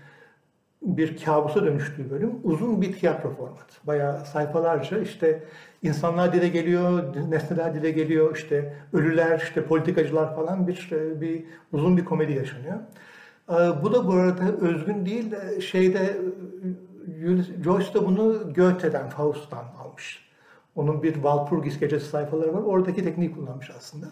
[SPEAKER 2] bir kabusa dönüştüğü bölüm uzun bir tiyatro formatı. Bayağı sayfalarca işte insanlar dile geliyor, nesneler dile geliyor, işte ölüler, işte politikacılar falan bir bir uzun bir komedi yaşanıyor. Ee, bu da bu arada özgün değil de şeyde Joyce de bunu Goethe'den, Faust'tan almış. Onun bir Walpurgis gecesi sayfaları var. Oradaki tekniği kullanmış aslında.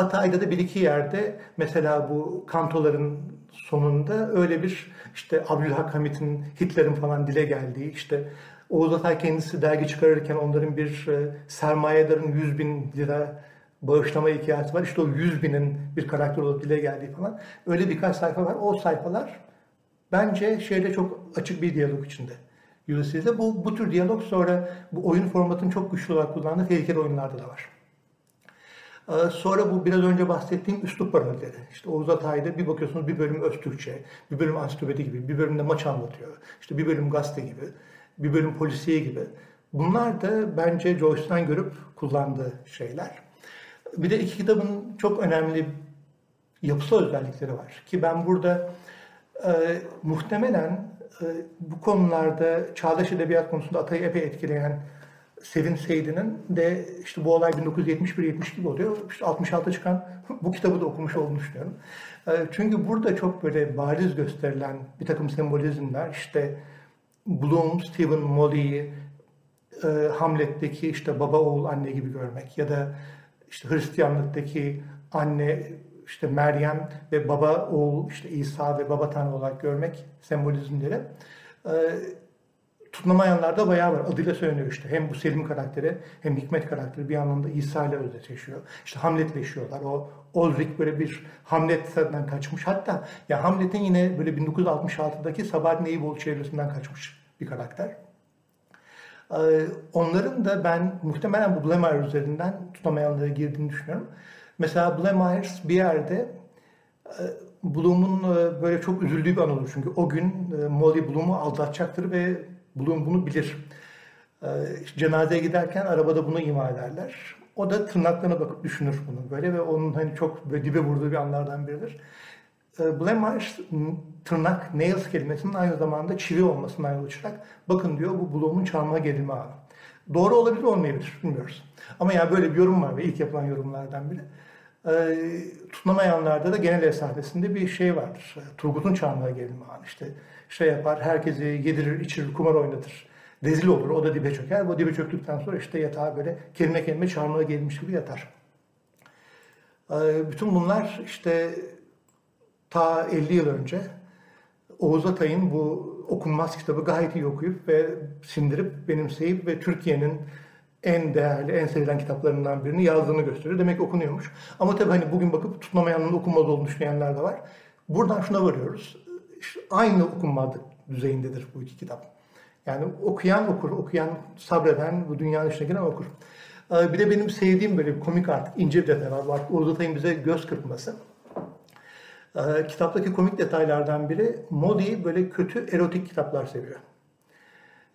[SPEAKER 2] Atay'da da bir iki yerde mesela bu kantoların sonunda öyle bir işte Abdülhak Hamit'in, Hitler'in falan dile geldiği işte Oğuz Atay kendisi dergi çıkarırken onların bir e, sermayedarın 100 bin lira bağışlama hikayesi var. İşte o 100 binin bir karakter olup dile geldiği falan. Öyle birkaç sayfa var. O sayfalar bence şeyde çok açık bir diyalog içinde. Ulysses'de. Bu, bu tür diyalog sonra bu oyun formatının çok güçlü olarak kullandığı tehlikeli oyunlarda da var. Ee, sonra bu biraz önce bahsettiğim üslup paralelleri. İşte Oğuz Atay'da bir bakıyorsunuz bir bölüm Öztürkçe, bir bölüm ansiklopedi gibi, bir bölümde maç anlatıyor. İşte bir bölüm gazete gibi, bir bölüm polisiye gibi. Bunlar da bence Joyce'dan görüp kullandığı şeyler. Bir de iki kitabın çok önemli yapısal özellikleri var. Ki ben burada e, muhtemelen e, bu konularda çağdaş edebiyat konusunda Atay'ı epey etkileyen Sevin Seydi'nin de işte bu olay 1971-72 gibi oluyor. İşte 66 çıkan bu kitabı da okumuş olduğunu düşünüyorum. E, çünkü burada çok böyle bariz gösterilen bir takım sembolizmler işte Bloom, Stephen Molly'yi e, Hamlet'teki işte baba oğul anne gibi görmek ya da işte Hristiyanlıktaki anne işte Meryem ve baba oğul işte İsa ve baba Tanrı olarak görmek sembolizmleri. E, tutunamayanlarda bayağı var. Adıyla söyleniyor işte. Hem bu Selim karakteri hem Hikmet karakteri bir anlamda İsa ile özdeşleşiyor. İşte Hamletleşiyorlar. O Ulrich böyle bir Hamlet'ten kaçmış. Hatta ya Hamlet'in yine böyle 1966'daki Sabahattin Eyüboğlu çevresinden kaçmış bir karakter. Ee, onların da ben muhtemelen bu Blemire üzerinden tutamayanlara girdiğini düşünüyorum. Mesela Blemires bir yerde e, Bloom'un e, böyle çok üzüldüğü bir an olur. Çünkü o gün e, Molly Bloom'u aldatacaktır ve Bloom bunu bilir. Cenazeye giderken arabada bunu ima ederler. O da tırnaklarına bakıp düşünür bunu böyle ve onun hani çok böyle dibe vurduğu bir anlardan biridir. Blemire tırnak, nails kelimesinin aynı zamanda çivi olmasından yol çıkarak bakın diyor bu Bloom'un çalma gerilme anı. Doğru olabilir olmayabilir bilmiyoruz. Ama yani böyle bir yorum var ve ilk yapılan yorumlardan biri. E, tutunamayanlarda da genel esafesinde bir şey vardır. Turgut'un çağına gelme anı işte şey yapar, herkesi yedirir, içirir, kumar oynatır. Rezil olur, o da dibe çöker. O dibe çöktükten sonra işte yatağa böyle kelime kelime çarmıha gelmiş gibi yatar. E, bütün bunlar işte ta 50 yıl önce Oğuz Atay'ın bu okunmaz kitabı gayet iyi okuyup ve sindirip benimseyip ve Türkiye'nin en değerli, en sevilen kitaplarından birini yazdığını gösteriyor. Demek ki okunuyormuş. Ama tabii hani bugün bakıp tutmamayanın okunmaz olduğunu düşünenler de var. Buradan şuna varıyoruz. Aynı okunmadık düzeyindedir bu iki kitap. Yani okuyan okur, okuyan sabreden, bu dünyanın içine giren okur. Ee, bir de benim sevdiğim böyle bir komik artık ince bir detay var. Bak Uğur Atay'ın bize göz kırpması. Ee, kitaptaki komik detaylardan biri Modi böyle kötü erotik kitaplar seviyor.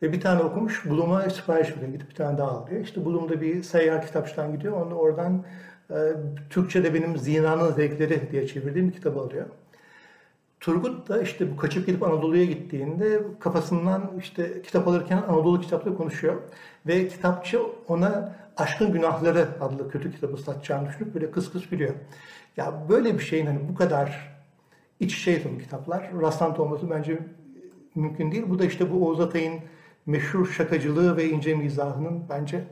[SPEAKER 2] Ve bir tane okumuş, Bloom'a sipariş veriyor. Gidip bir tane daha alıyor. İşte Bloom'da bir seyyar kitapçıdan gidiyor. Onu oradan e, Türkçe'de benim Zinanın Zevkleri diye çevirdiğim bir kitabı alıyor. Turgut da işte bu kaçıp gidip Anadolu'ya gittiğinde kafasından işte kitap alırken Anadolu kitapları konuşuyor. Ve kitapçı ona Aşkın Günahları adlı kötü kitabı satacağını düşünüp böyle kıs kıs biliyor. Ya böyle bir şeyin hani bu kadar iç içe bu kitaplar rastlantı olması bence mümkün değil. Bu da işte bu Oğuz Atay'ın meşhur şakacılığı ve ince mizahının bence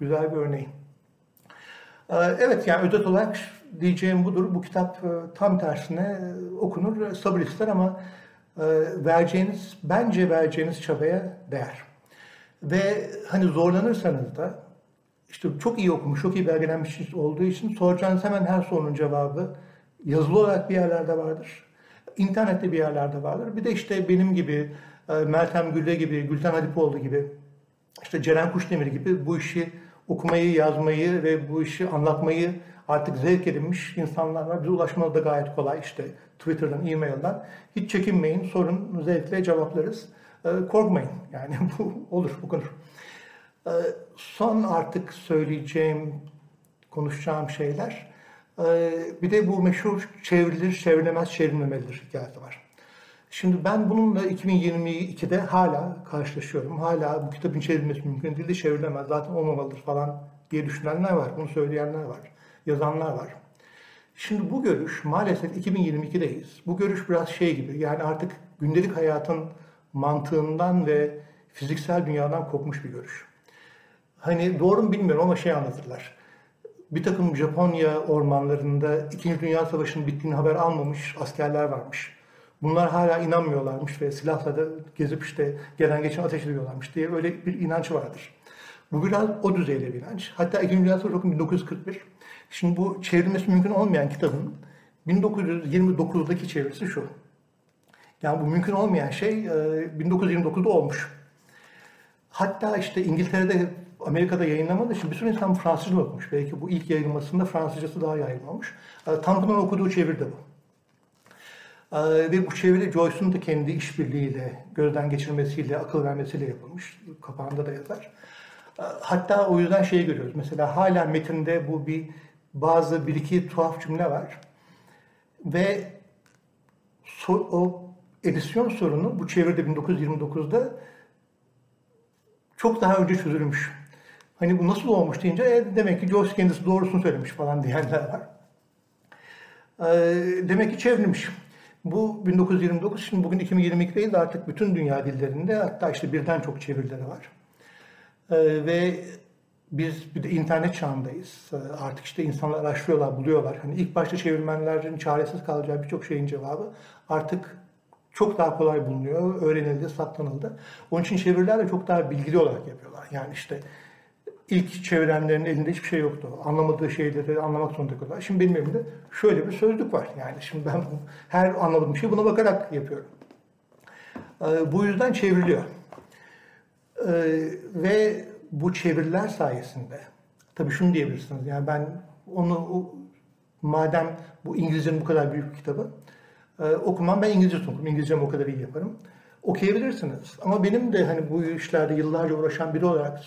[SPEAKER 2] güzel bir örneği. Ee, evet yani özet olarak diyeceğim budur. Bu kitap e, tam tersine e, okunur, sabır ister ama e, vereceğiniz, bence vereceğiniz çabaya değer. Ve hani zorlanırsanız da işte çok iyi okumuş, çok iyi belgelenmiş olduğu için soracağınız hemen her sorunun cevabı yazılı olarak bir yerlerde vardır. İnternette bir yerlerde vardır. Bir de işte benim gibi, Meltem Gülle gibi, Gülten Hadipoğlu gibi, işte Ceren Kuşdemir gibi bu işi okumayı, yazmayı ve bu işi anlatmayı artık zevk edinmiş insanlar var. Bize ulaşmanız da gayet kolay işte Twitter'dan, e-mail'dan. Hiç çekinmeyin, sorun, zevkle cevaplarız. Ee, korkmayın yani bu olur, bu konur. Ee, son artık söyleyeceğim, konuşacağım şeyler. Ee, bir de bu meşhur çevrilir, çevrilemez, çevrilmemelidir hikayesi var. Şimdi ben bununla 2022'de hala karşılaşıyorum. Hala bu kitabın çevrilmesi mümkün değil de çevrilemez. Zaten olmamalıdır falan diye düşünenler var. Bunu söyleyenler var. Yazanlar var. Şimdi bu görüş maalesef 2022'deyiz. Bu görüş biraz şey gibi yani artık gündelik hayatın mantığından ve fiziksel dünyadan kopmuş bir görüş. Hani doğru mu bilmiyorum ama şey anlatırlar. Bir takım Japonya ormanlarında 2. Dünya Savaşı'nın bittiğini haber almamış askerler varmış Bunlar hala inanmıyorlarmış ve silahla da gezip işte gelen geçen ateş ediyorlarmış diye öyle bir inanç vardır. Bu biraz o düzeyde bir inanç. Hatta 2. Dünya Savaşı 1941. Şimdi bu çevrilmesi mümkün olmayan kitabın 1929'daki çevirisi şu. Yani bu mümkün olmayan şey 1929'da e, olmuş. Hatta işte İngiltere'de, Amerika'da yayınlamadığı için bir sürü insan Fransızca okumuş. Belki bu ilk yayınlamasında Fransızcası daha yaygın olmuş. E, Tampa'nın okuduğu çevirde bu. Ee, ve bu çeviri Joyce'un da kendi işbirliğiyle, gözden geçirmesiyle, akıl vermesiyle yapılmış. Kapağında da yazar. Hatta o yüzden şeyi görüyoruz. Mesela hala metinde bu bir bazı bir iki tuhaf cümle var. Ve so, o edisyon sorunu bu çeviride 1929'da çok daha önce çözülmüş. Hani bu nasıl olmuş deyince e, demek ki Joyce kendisi doğrusunu söylemiş falan diyenler var. E, demek ki çevrilmiş. Bu 1929, şimdi bugün 2022 değil de artık bütün dünya dillerinde hatta işte birden çok çevirileri var. Ee, ve biz bir de internet çağındayız. Ee, artık işte insanlar araştırıyorlar, buluyorlar. Hani ilk başta çevirmenlerin çaresiz kalacağı birçok şeyin cevabı artık çok daha kolay bulunuyor, öğrenildi, saklanıldı. Onun için çeviriler de çok daha bilgili olarak yapıyorlar. Yani işte ilk çevirenlerin elinde hiçbir şey yoktu. Anlamadığı şeyleri anlamak zorunda kalıyorlar. Şimdi benim elimde şöyle bir sözlük var. Yani şimdi ben her anlamadığım şeyi buna bakarak yapıyorum. Ee, bu yüzden çevriliyor. Ee, ve bu çeviriler sayesinde tabii şunu diyebilirsiniz. Yani ben onu madem bu İngilizcenin bu kadar büyük bir kitabı e, okumam ben İngilizce okurum. İngilizcemi o kadar iyi yaparım. Okuyabilirsiniz. Ama benim de hani bu işlerde yıllarca uğraşan biri olarak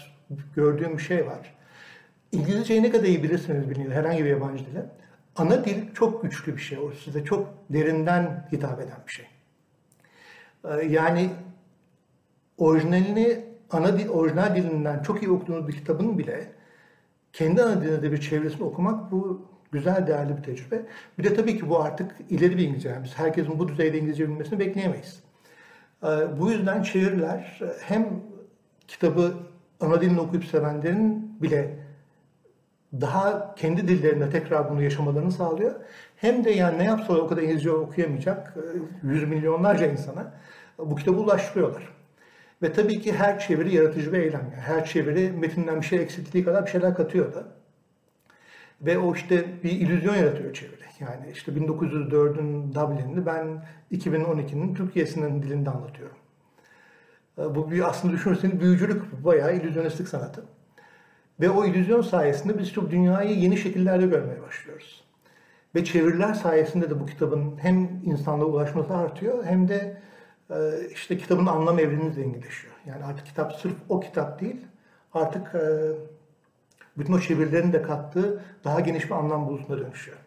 [SPEAKER 2] gördüğüm bir şey var. İngilizceyi ne kadar iyi bilirsiniz bilin herhangi bir yabancı dile. Ana dil çok güçlü bir şey. O size çok derinden hitap eden bir şey. Ee, yani orijinalini ana dil, orijinal dilinden çok iyi okuduğunuz bir kitabın bile kendi ana dilinde bir çevresini okumak bu güzel, değerli bir tecrübe. Bir de tabii ki bu artık ileri bir İngilizce. Yani biz herkesin bu düzeyde İngilizce bilmesini bekleyemeyiz. Ee, bu yüzden çeviriler hem kitabı ana dilini okuyup sevenlerin bile daha kendi dillerinde tekrar bunu yaşamalarını sağlıyor. Hem de yani ne yapsalar o kadar İngilizce okuyamayacak e, yüz milyonlarca insana bu kitabı ulaştırıyorlar. Ve tabii ki her çeviri yaratıcı bir eylem. Yani her çeviri metinden bir şey eksilttiği kadar bir şeyler katıyor da. Ve o işte bir illüzyon yaratıyor çeviri. Yani işte 1904'ün Dublin'ini ben 2012'nin Türkiye'sinin dilinde anlatıyorum. E, bu bir aslında düşünürseniz büyücülük bayağı illüzyonistik sanatı. Ve o illüzyon sayesinde biz çok dünyayı yeni şekillerde görmeye başlıyoruz. Ve çeviriler sayesinde de bu kitabın hem insanlığa ulaşması artıyor hem de işte kitabın anlam evreni zenginleşiyor. Yani artık kitap sırf o kitap değil, artık e, bütün o çevirilerin de kattığı daha geniş bir anlam bulutuna dönüşüyor.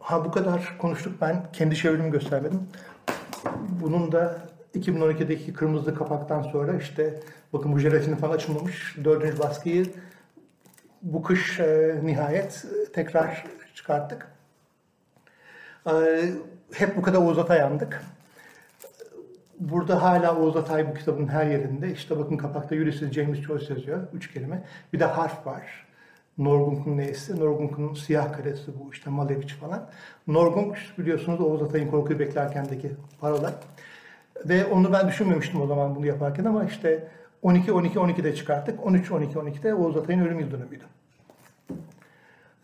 [SPEAKER 2] Ha bu kadar konuştuk ben kendi çevirimi göstermedim. Bunun da 2012'deki kırmızı kapaktan sonra işte bakın bu jelatini falan açılmamış. Dördüncü baskıyı bu kış e, nihayet tekrar çıkarttık. E, hep bu kadar Oğuz Atay yandık. Burada hala Oğuz Atay bu kitabın her yerinde. İşte bakın kapakta Ulysses James Joyce yazıyor. Üç kelime. Bir de harf var. Norgunk'un neyse. Norgunk'un siyah karesi bu işte Malevich falan. Norgunk biliyorsunuz Oğuz Atay'ın Korkuyu Beklerken'deki parola. Ve onu ben düşünmemiştim o zaman bunu yaparken ama işte 12-12-12'de çıkarttık. 13-12-12'de Oğuz Atay'ın ölüm yıl dönümüydü.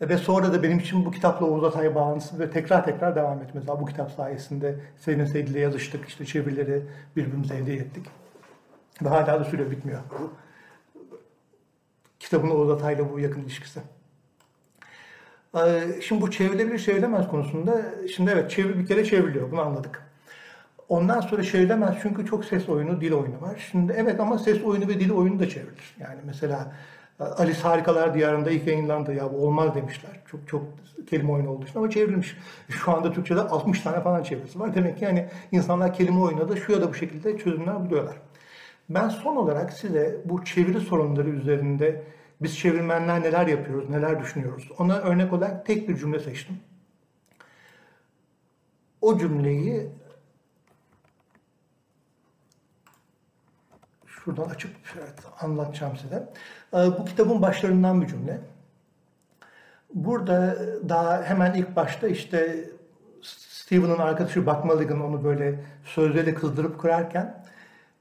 [SPEAKER 2] Ve sonra da benim için bu kitapla Oğuz Atay bağlantısı ve tekrar tekrar devam etmesi. Bu kitap sayesinde Sevin Seydi ile yazıştık. işte çevirileri birbirimize hediye ettik. Ve hala da sürüyor bitmiyor. Kitabın Oğuz Atay'la bu yakın ilişkisi. Şimdi bu çevrilebilir çevrilemez konusunda şimdi evet çevir bir kere çevriliyor bunu anladık. Ondan sonra çevrilemez çünkü çok ses oyunu, dil oyunu var. Şimdi evet ama ses oyunu ve dil oyunu da çevrilir. Yani mesela Alice Harikalar Diyarı'nda ilk yayınlandı ya bu olmaz demişler. Çok çok kelime oyunu olduğu için ama çevrilmiş. Şu anda Türkçe'de 60 tane falan çevirisi var. Demek ki yani insanlar kelime oyunu da şu ya da bu şekilde çözümler buluyorlar. Ben son olarak size bu çeviri sorunları üzerinde biz çevirmenler neler yapıyoruz, neler düşünüyoruz? Ona örnek olarak tek bir cümle seçtim. O cümleyi şuradan açıp evet, anlatacağım size. Ee, bu kitabın başlarından bir cümle. Burada daha hemen ilk başta işte Stephen'ın arkadaşı Buck Mulligan onu böyle sözleri kızdırıp kırarken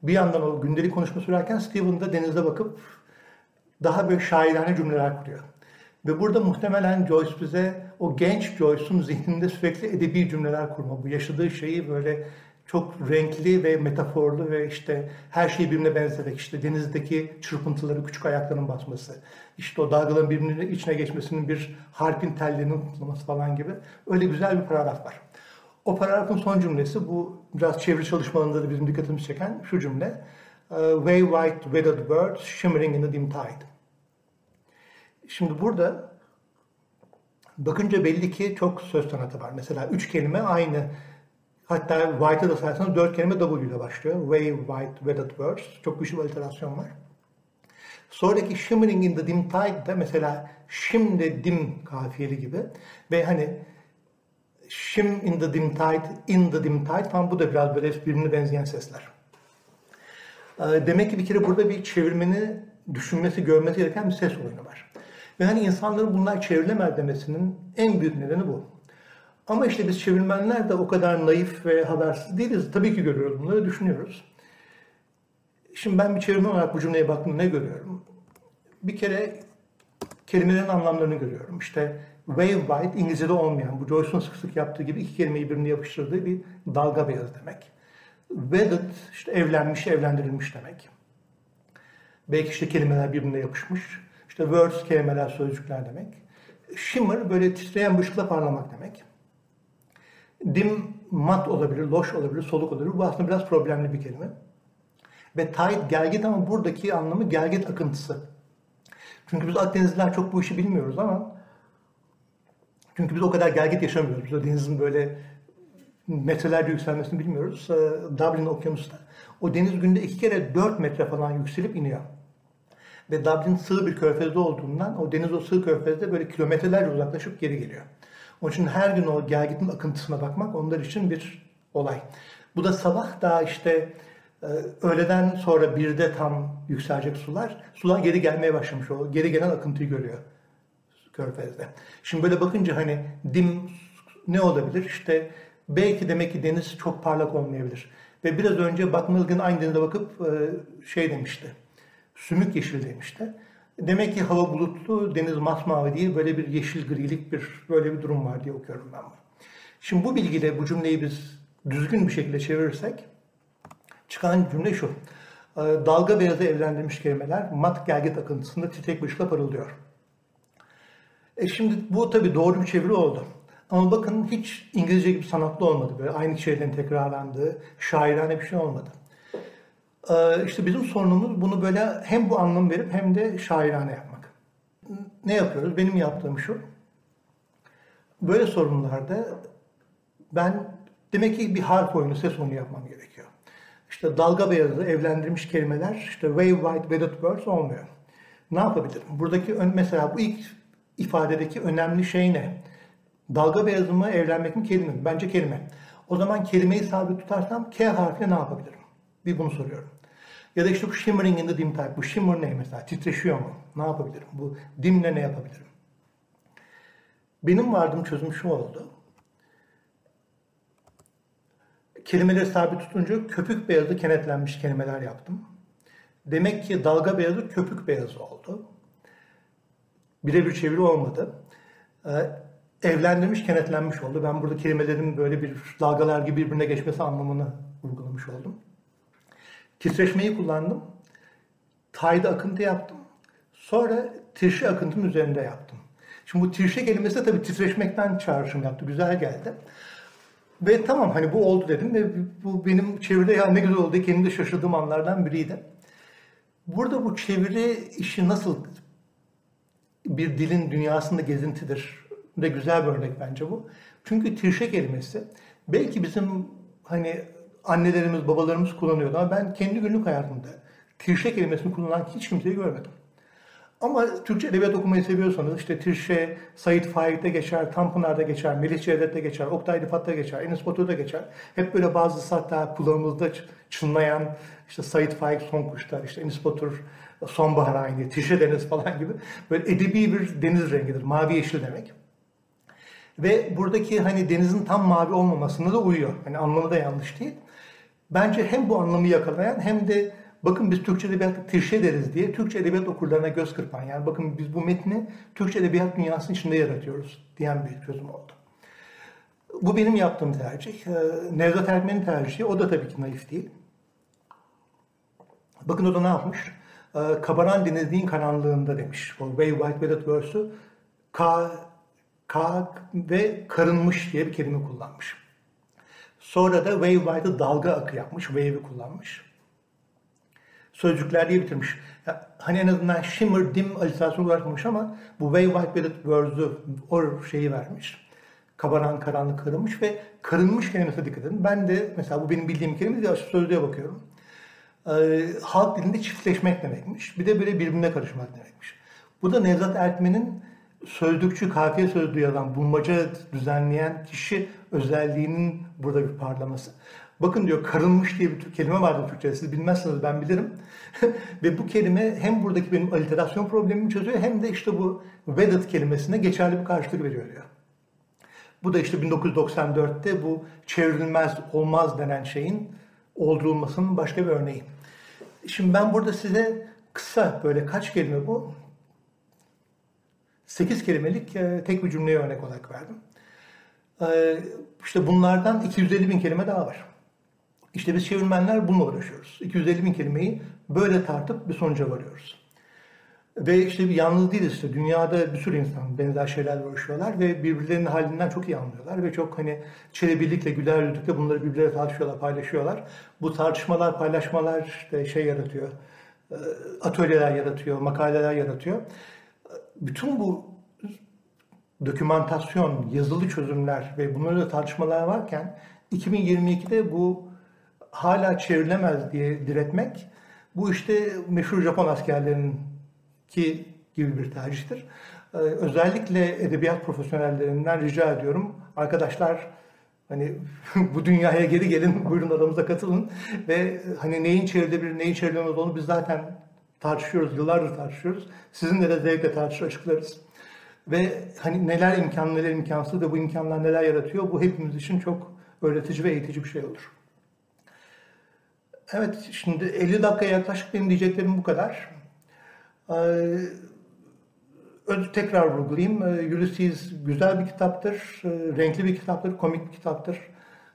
[SPEAKER 2] bir yandan o gündelik konuşma sürerken Stephen da denize bakıp daha böyle şairane cümleler kuruyor. Ve burada muhtemelen Joyce bize o genç Joyce'un zihninde sürekli edebi cümleler kurma, bu yaşadığı şeyi böyle çok renkli ve metaforlu ve işte her şeyi birbirine benzerek işte denizdeki çırpıntıları küçük ayaklarının basması, işte o dalgaların birbirinin içine geçmesinin bir harpin tellerinin tutulması falan gibi öyle güzel bir paragraf var. O paragrafın son cümlesi bu biraz çeviri çalışmalarında da bizim dikkatimizi çeken şu cümle. Way white weathered birds shimmering in the dim tide. Şimdi burada bakınca belli ki çok söz sanatı var. Mesela üç kelime aynı Hatta White'a da sayarsanız dört kelime W ile başlıyor. Way, White, Wedded Words. Çok güçlü bir aliterasyon var. Sonraki Shimmering in the Dim Tide de mesela şimdi dim kafiyeli gibi. Ve hani shim in the dim tide, in the dim tide falan bu da biraz böyle birbirine benzeyen sesler. Ee, demek ki bir kere burada bir çevirmeni düşünmesi, görmesi gereken bir ses oyunu var. Ve hani insanların bunlar çevrilemez demesinin en büyük nedeni bu. Ama işte biz çevirmenler de o kadar naif ve habersiz değiliz. Tabii ki görüyoruz bunları, düşünüyoruz. Şimdi ben bir çevirmen olarak bu cümleye baktım ne görüyorum? Bir kere kelimelerin anlamlarını görüyorum. İşte wave white İngilizce'de olmayan, bu Joyce'un sık sık yaptığı gibi iki kelimeyi birbirine yapıştırdığı bir dalga beyaz demek. Wedded, işte evlenmiş, evlendirilmiş demek. Belki işte kelimeler birbirine yapışmış. İşte words, kelimeler, sözcükler demek. Shimmer, böyle titreyen bir ışıkla parlamak demek. Dim mat olabilir, loş olabilir, soluk olabilir. Bu aslında biraz problemli bir kelime. Ve tide gelgit ama buradaki anlamı gelgit akıntısı. Çünkü biz Akdenizliler çok bu işi bilmiyoruz ama çünkü biz o kadar gelgit yaşamıyoruz. Biz o denizin böyle metrelerce yükselmesini bilmiyoruz. Ee, Dublin okyanusta. O deniz günde iki kere dört metre falan yükselip iniyor. Ve Dublin sığ bir körfezde olduğundan o deniz o sığ körfezde böyle kilometrelerce uzaklaşıp geri geliyor. Onun için her gün o gelgitin akıntısına bakmak onlar için bir olay. Bu da sabah daha işte e, öğleden sonra birde tam yükselecek sular. Sular geri gelmeye başlamış. O geri gelen akıntıyı görüyor Körfez'de. Şimdi böyle bakınca hani dim ne olabilir? İşte belki demek ki deniz çok parlak olmayabilir. Ve biraz önce Buck Milligan aynı denize bakıp e, şey demişti. Sümük yeşil demişti. Demek ki hava bulutlu, deniz masmavi değil, böyle bir yeşil grilik bir böyle bir durum var diye okuyorum ben bunu. Şimdi bu bilgiyle bu cümleyi biz düzgün bir şekilde çevirirsek çıkan cümle şu. Ee, dalga beyazı evlendirilmiş kelimeler mat gelgit akıntısında titrek bir ışıkla parıldıyor. E şimdi bu tabi doğru bir çeviri oldu. Ama bakın hiç İngilizce gibi sanatlı olmadı. Böyle aynı şeylerin tekrarlandığı, şairane bir şey olmadı. Ee, işte bizim sorunumuz bunu böyle hem bu anlam verip hem de şairane yapmak. Ne yapıyoruz? Benim yaptığım şu. Böyle sorunlarda ben demek ki bir harf oyunu, ses oyunu yapmam gerekiyor. İşte dalga beyazı, evlendirilmiş kelimeler, işte wave white, wedded words olmuyor. ne yapabilirim? Buradaki mesela bu ilk ifadedeki önemli şey ne? Dalga beyazı mı, evlenmek mi, kelime mi? Bence kelime. O zaman kelimeyi sabit tutarsam K harfiyle ne yapabilirim? Bir bunu soruyorum. Ya da işte bu shimmering in the dim type. Bu shimmer ne mesela? Titreşiyor mu? Ne yapabilirim? Bu dimle ne yapabilirim? Benim vardığım çözüm şu oldu. Kelimeleri sabit tutunca köpük beyazı kenetlenmiş kelimeler yaptım. Demek ki dalga beyazı köpük beyazı oldu. Birebir çeviri olmadı. Ee, evlendirmiş, kenetlenmiş oldu. Ben burada kelimelerin böyle bir dalgalar gibi birbirine geçmesi anlamını vurgulamış oldum. Titreşmeyi kullandım. Tayda akıntı yaptım. Sonra tirşe akıntının üzerinde yaptım. Şimdi bu tirşe kelimesi de tabii titreşmekten çağrışım yaptı. Güzel geldi. Ve tamam hani bu oldu dedim ve bu benim çeviride ya ne güzel oldu kendimde şaşırdığım anlardan biriydi. Burada bu çeviri işi nasıl bir dilin dünyasında gezintidir de güzel bir örnek bence bu. Çünkü tirşe kelimesi belki bizim hani annelerimiz, babalarımız kullanıyordu ama ben kendi günlük hayatımda tirşe kelimesini kullanan hiç kimseyi görmedim. Ama Türkçe edebiyat okumayı seviyorsanız işte Tirşe, Said Faik'te geçer, Tanpınar'da geçer, Melih Cevdet'te geçer, Oktay Rıfat'ta geçer, Enes Batur'da geçer. Hep böyle bazı hatta kulağımızda çınlayan işte Said Faik son kuşlar, işte Enes Batur sonbahar aynı, Tirşe deniz falan gibi böyle edebi bir deniz rengidir. Mavi yeşil demek. Ve buradaki hani denizin tam mavi olmamasına da uyuyor. Hani anlamı da yanlış değil. Bence hem bu anlamı yakalayan hem de bakın biz Türkçe edebiyatta tirşe deriz diye Türkçe edebiyat okurlarına göz kırpan yani bakın biz bu metni Türkçe edebiyat dünyasının içinde yaratıyoruz diyen bir çözüm oldu. Bu benim yaptığım tercih. Ee, Nevzat Erkmen'in tercihi. O da tabii ki naif değil. Bakın o da ne yapmış? Ee, Kabaran denizliğin karanlığında demiş. O Way White Velvet Verse'ü K, K ve karınmış diye bir kelime kullanmış. Sonra da Wave White'ı dalga akı yapmış. Wave'i kullanmış sözcükler diye bitirmiş. Ya, hani en azından shimmer, dim alitasyon uğraşmamış ama bu white velvet words'ü o şeyi vermiş. Kabaran, karanlık, karınmış ve karınmış kelimesine dikkat edin. Ben de mesela bu benim bildiğim kelime diye sözlüğe bakıyorum. Ee, halk dilinde çiftleşmek demekmiş. Bir de böyle birbirine karışmak demekmiş. Bu da Nevzat Ertmen'in sözlükçü, kafiye sözlüğü yazan, bulmaca düzenleyen kişi özelliğinin burada bir parlaması. Bakın diyor karınmış diye bir kelime vardı Türkçe'de. Siz bilmezsiniz ben bilirim. Ve bu kelime hem buradaki benim aliterasyon problemimi çözüyor hem de işte bu wedded kelimesine geçerli bir karşılık veriyor diyor. Bu da işte 1994'te bu çevrilmez olmaz denen şeyin oldurulmasının başka bir örneği. Şimdi ben burada size kısa böyle kaç kelime bu? 8 kelimelik e, tek bir cümleye örnek olarak verdim. E, işte bunlardan 250 bin kelime daha var. İşte biz çevirmenler bununla uğraşıyoruz. 250 bin kelimeyi böyle tartıp bir sonuca varıyoruz. Ve işte bir yalnız değiliz işte. Dünyada bir sürü insan benzer şeylerle uğraşıyorlar ve birbirlerinin halinden çok iyi anlıyorlar ve çok hani çelebilikle, güler yüzlükle bunları birbirleriyle tartışıyorlar, paylaşıyorlar. Bu tartışmalar, paylaşmalar işte şey yaratıyor, e, atölyeler yaratıyor, makaleler yaratıyor. Bütün bu dokümantasyon, yazılı çözümler ve bunları tartışmalar varken 2022'de bu hala çevrilemez diye diretmek bu işte meşhur Japon askerlerinin ki gibi bir tercihtir. Ee, özellikle edebiyat profesyonellerinden rica ediyorum. Arkadaşlar hani bu dünyaya geri gelin, buyurun aramıza katılın ve hani neyin çevrilebilir, neyin çevrilemez olduğunu biz zaten tartışıyoruz, yıllardır tartışıyoruz. Sizinle de zevkle tartışır açıklarız. Ve hani neler imkanlı, neler imkansız ve bu imkanlar neler yaratıyor bu hepimiz için çok öğretici ve eğitici bir şey olur. Evet, şimdi 50 dakika yaklaşık benim diyeceklerim bu kadar. Ee, tekrar vurgulayayım. Ee, Ulysses güzel bir kitaptır, ee, renkli bir kitaptır, komik bir kitaptır,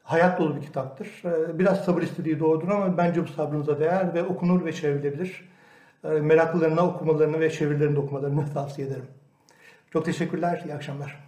[SPEAKER 2] hayat dolu bir kitaptır. Ee, biraz sabır istediği doğrudur ama bence bu sabrınıza değer ve okunur ve çevrilebilir. Ee, meraklılarına okumalarını ve çevirilerini okumalarını tavsiye ederim. Çok teşekkürler, iyi akşamlar.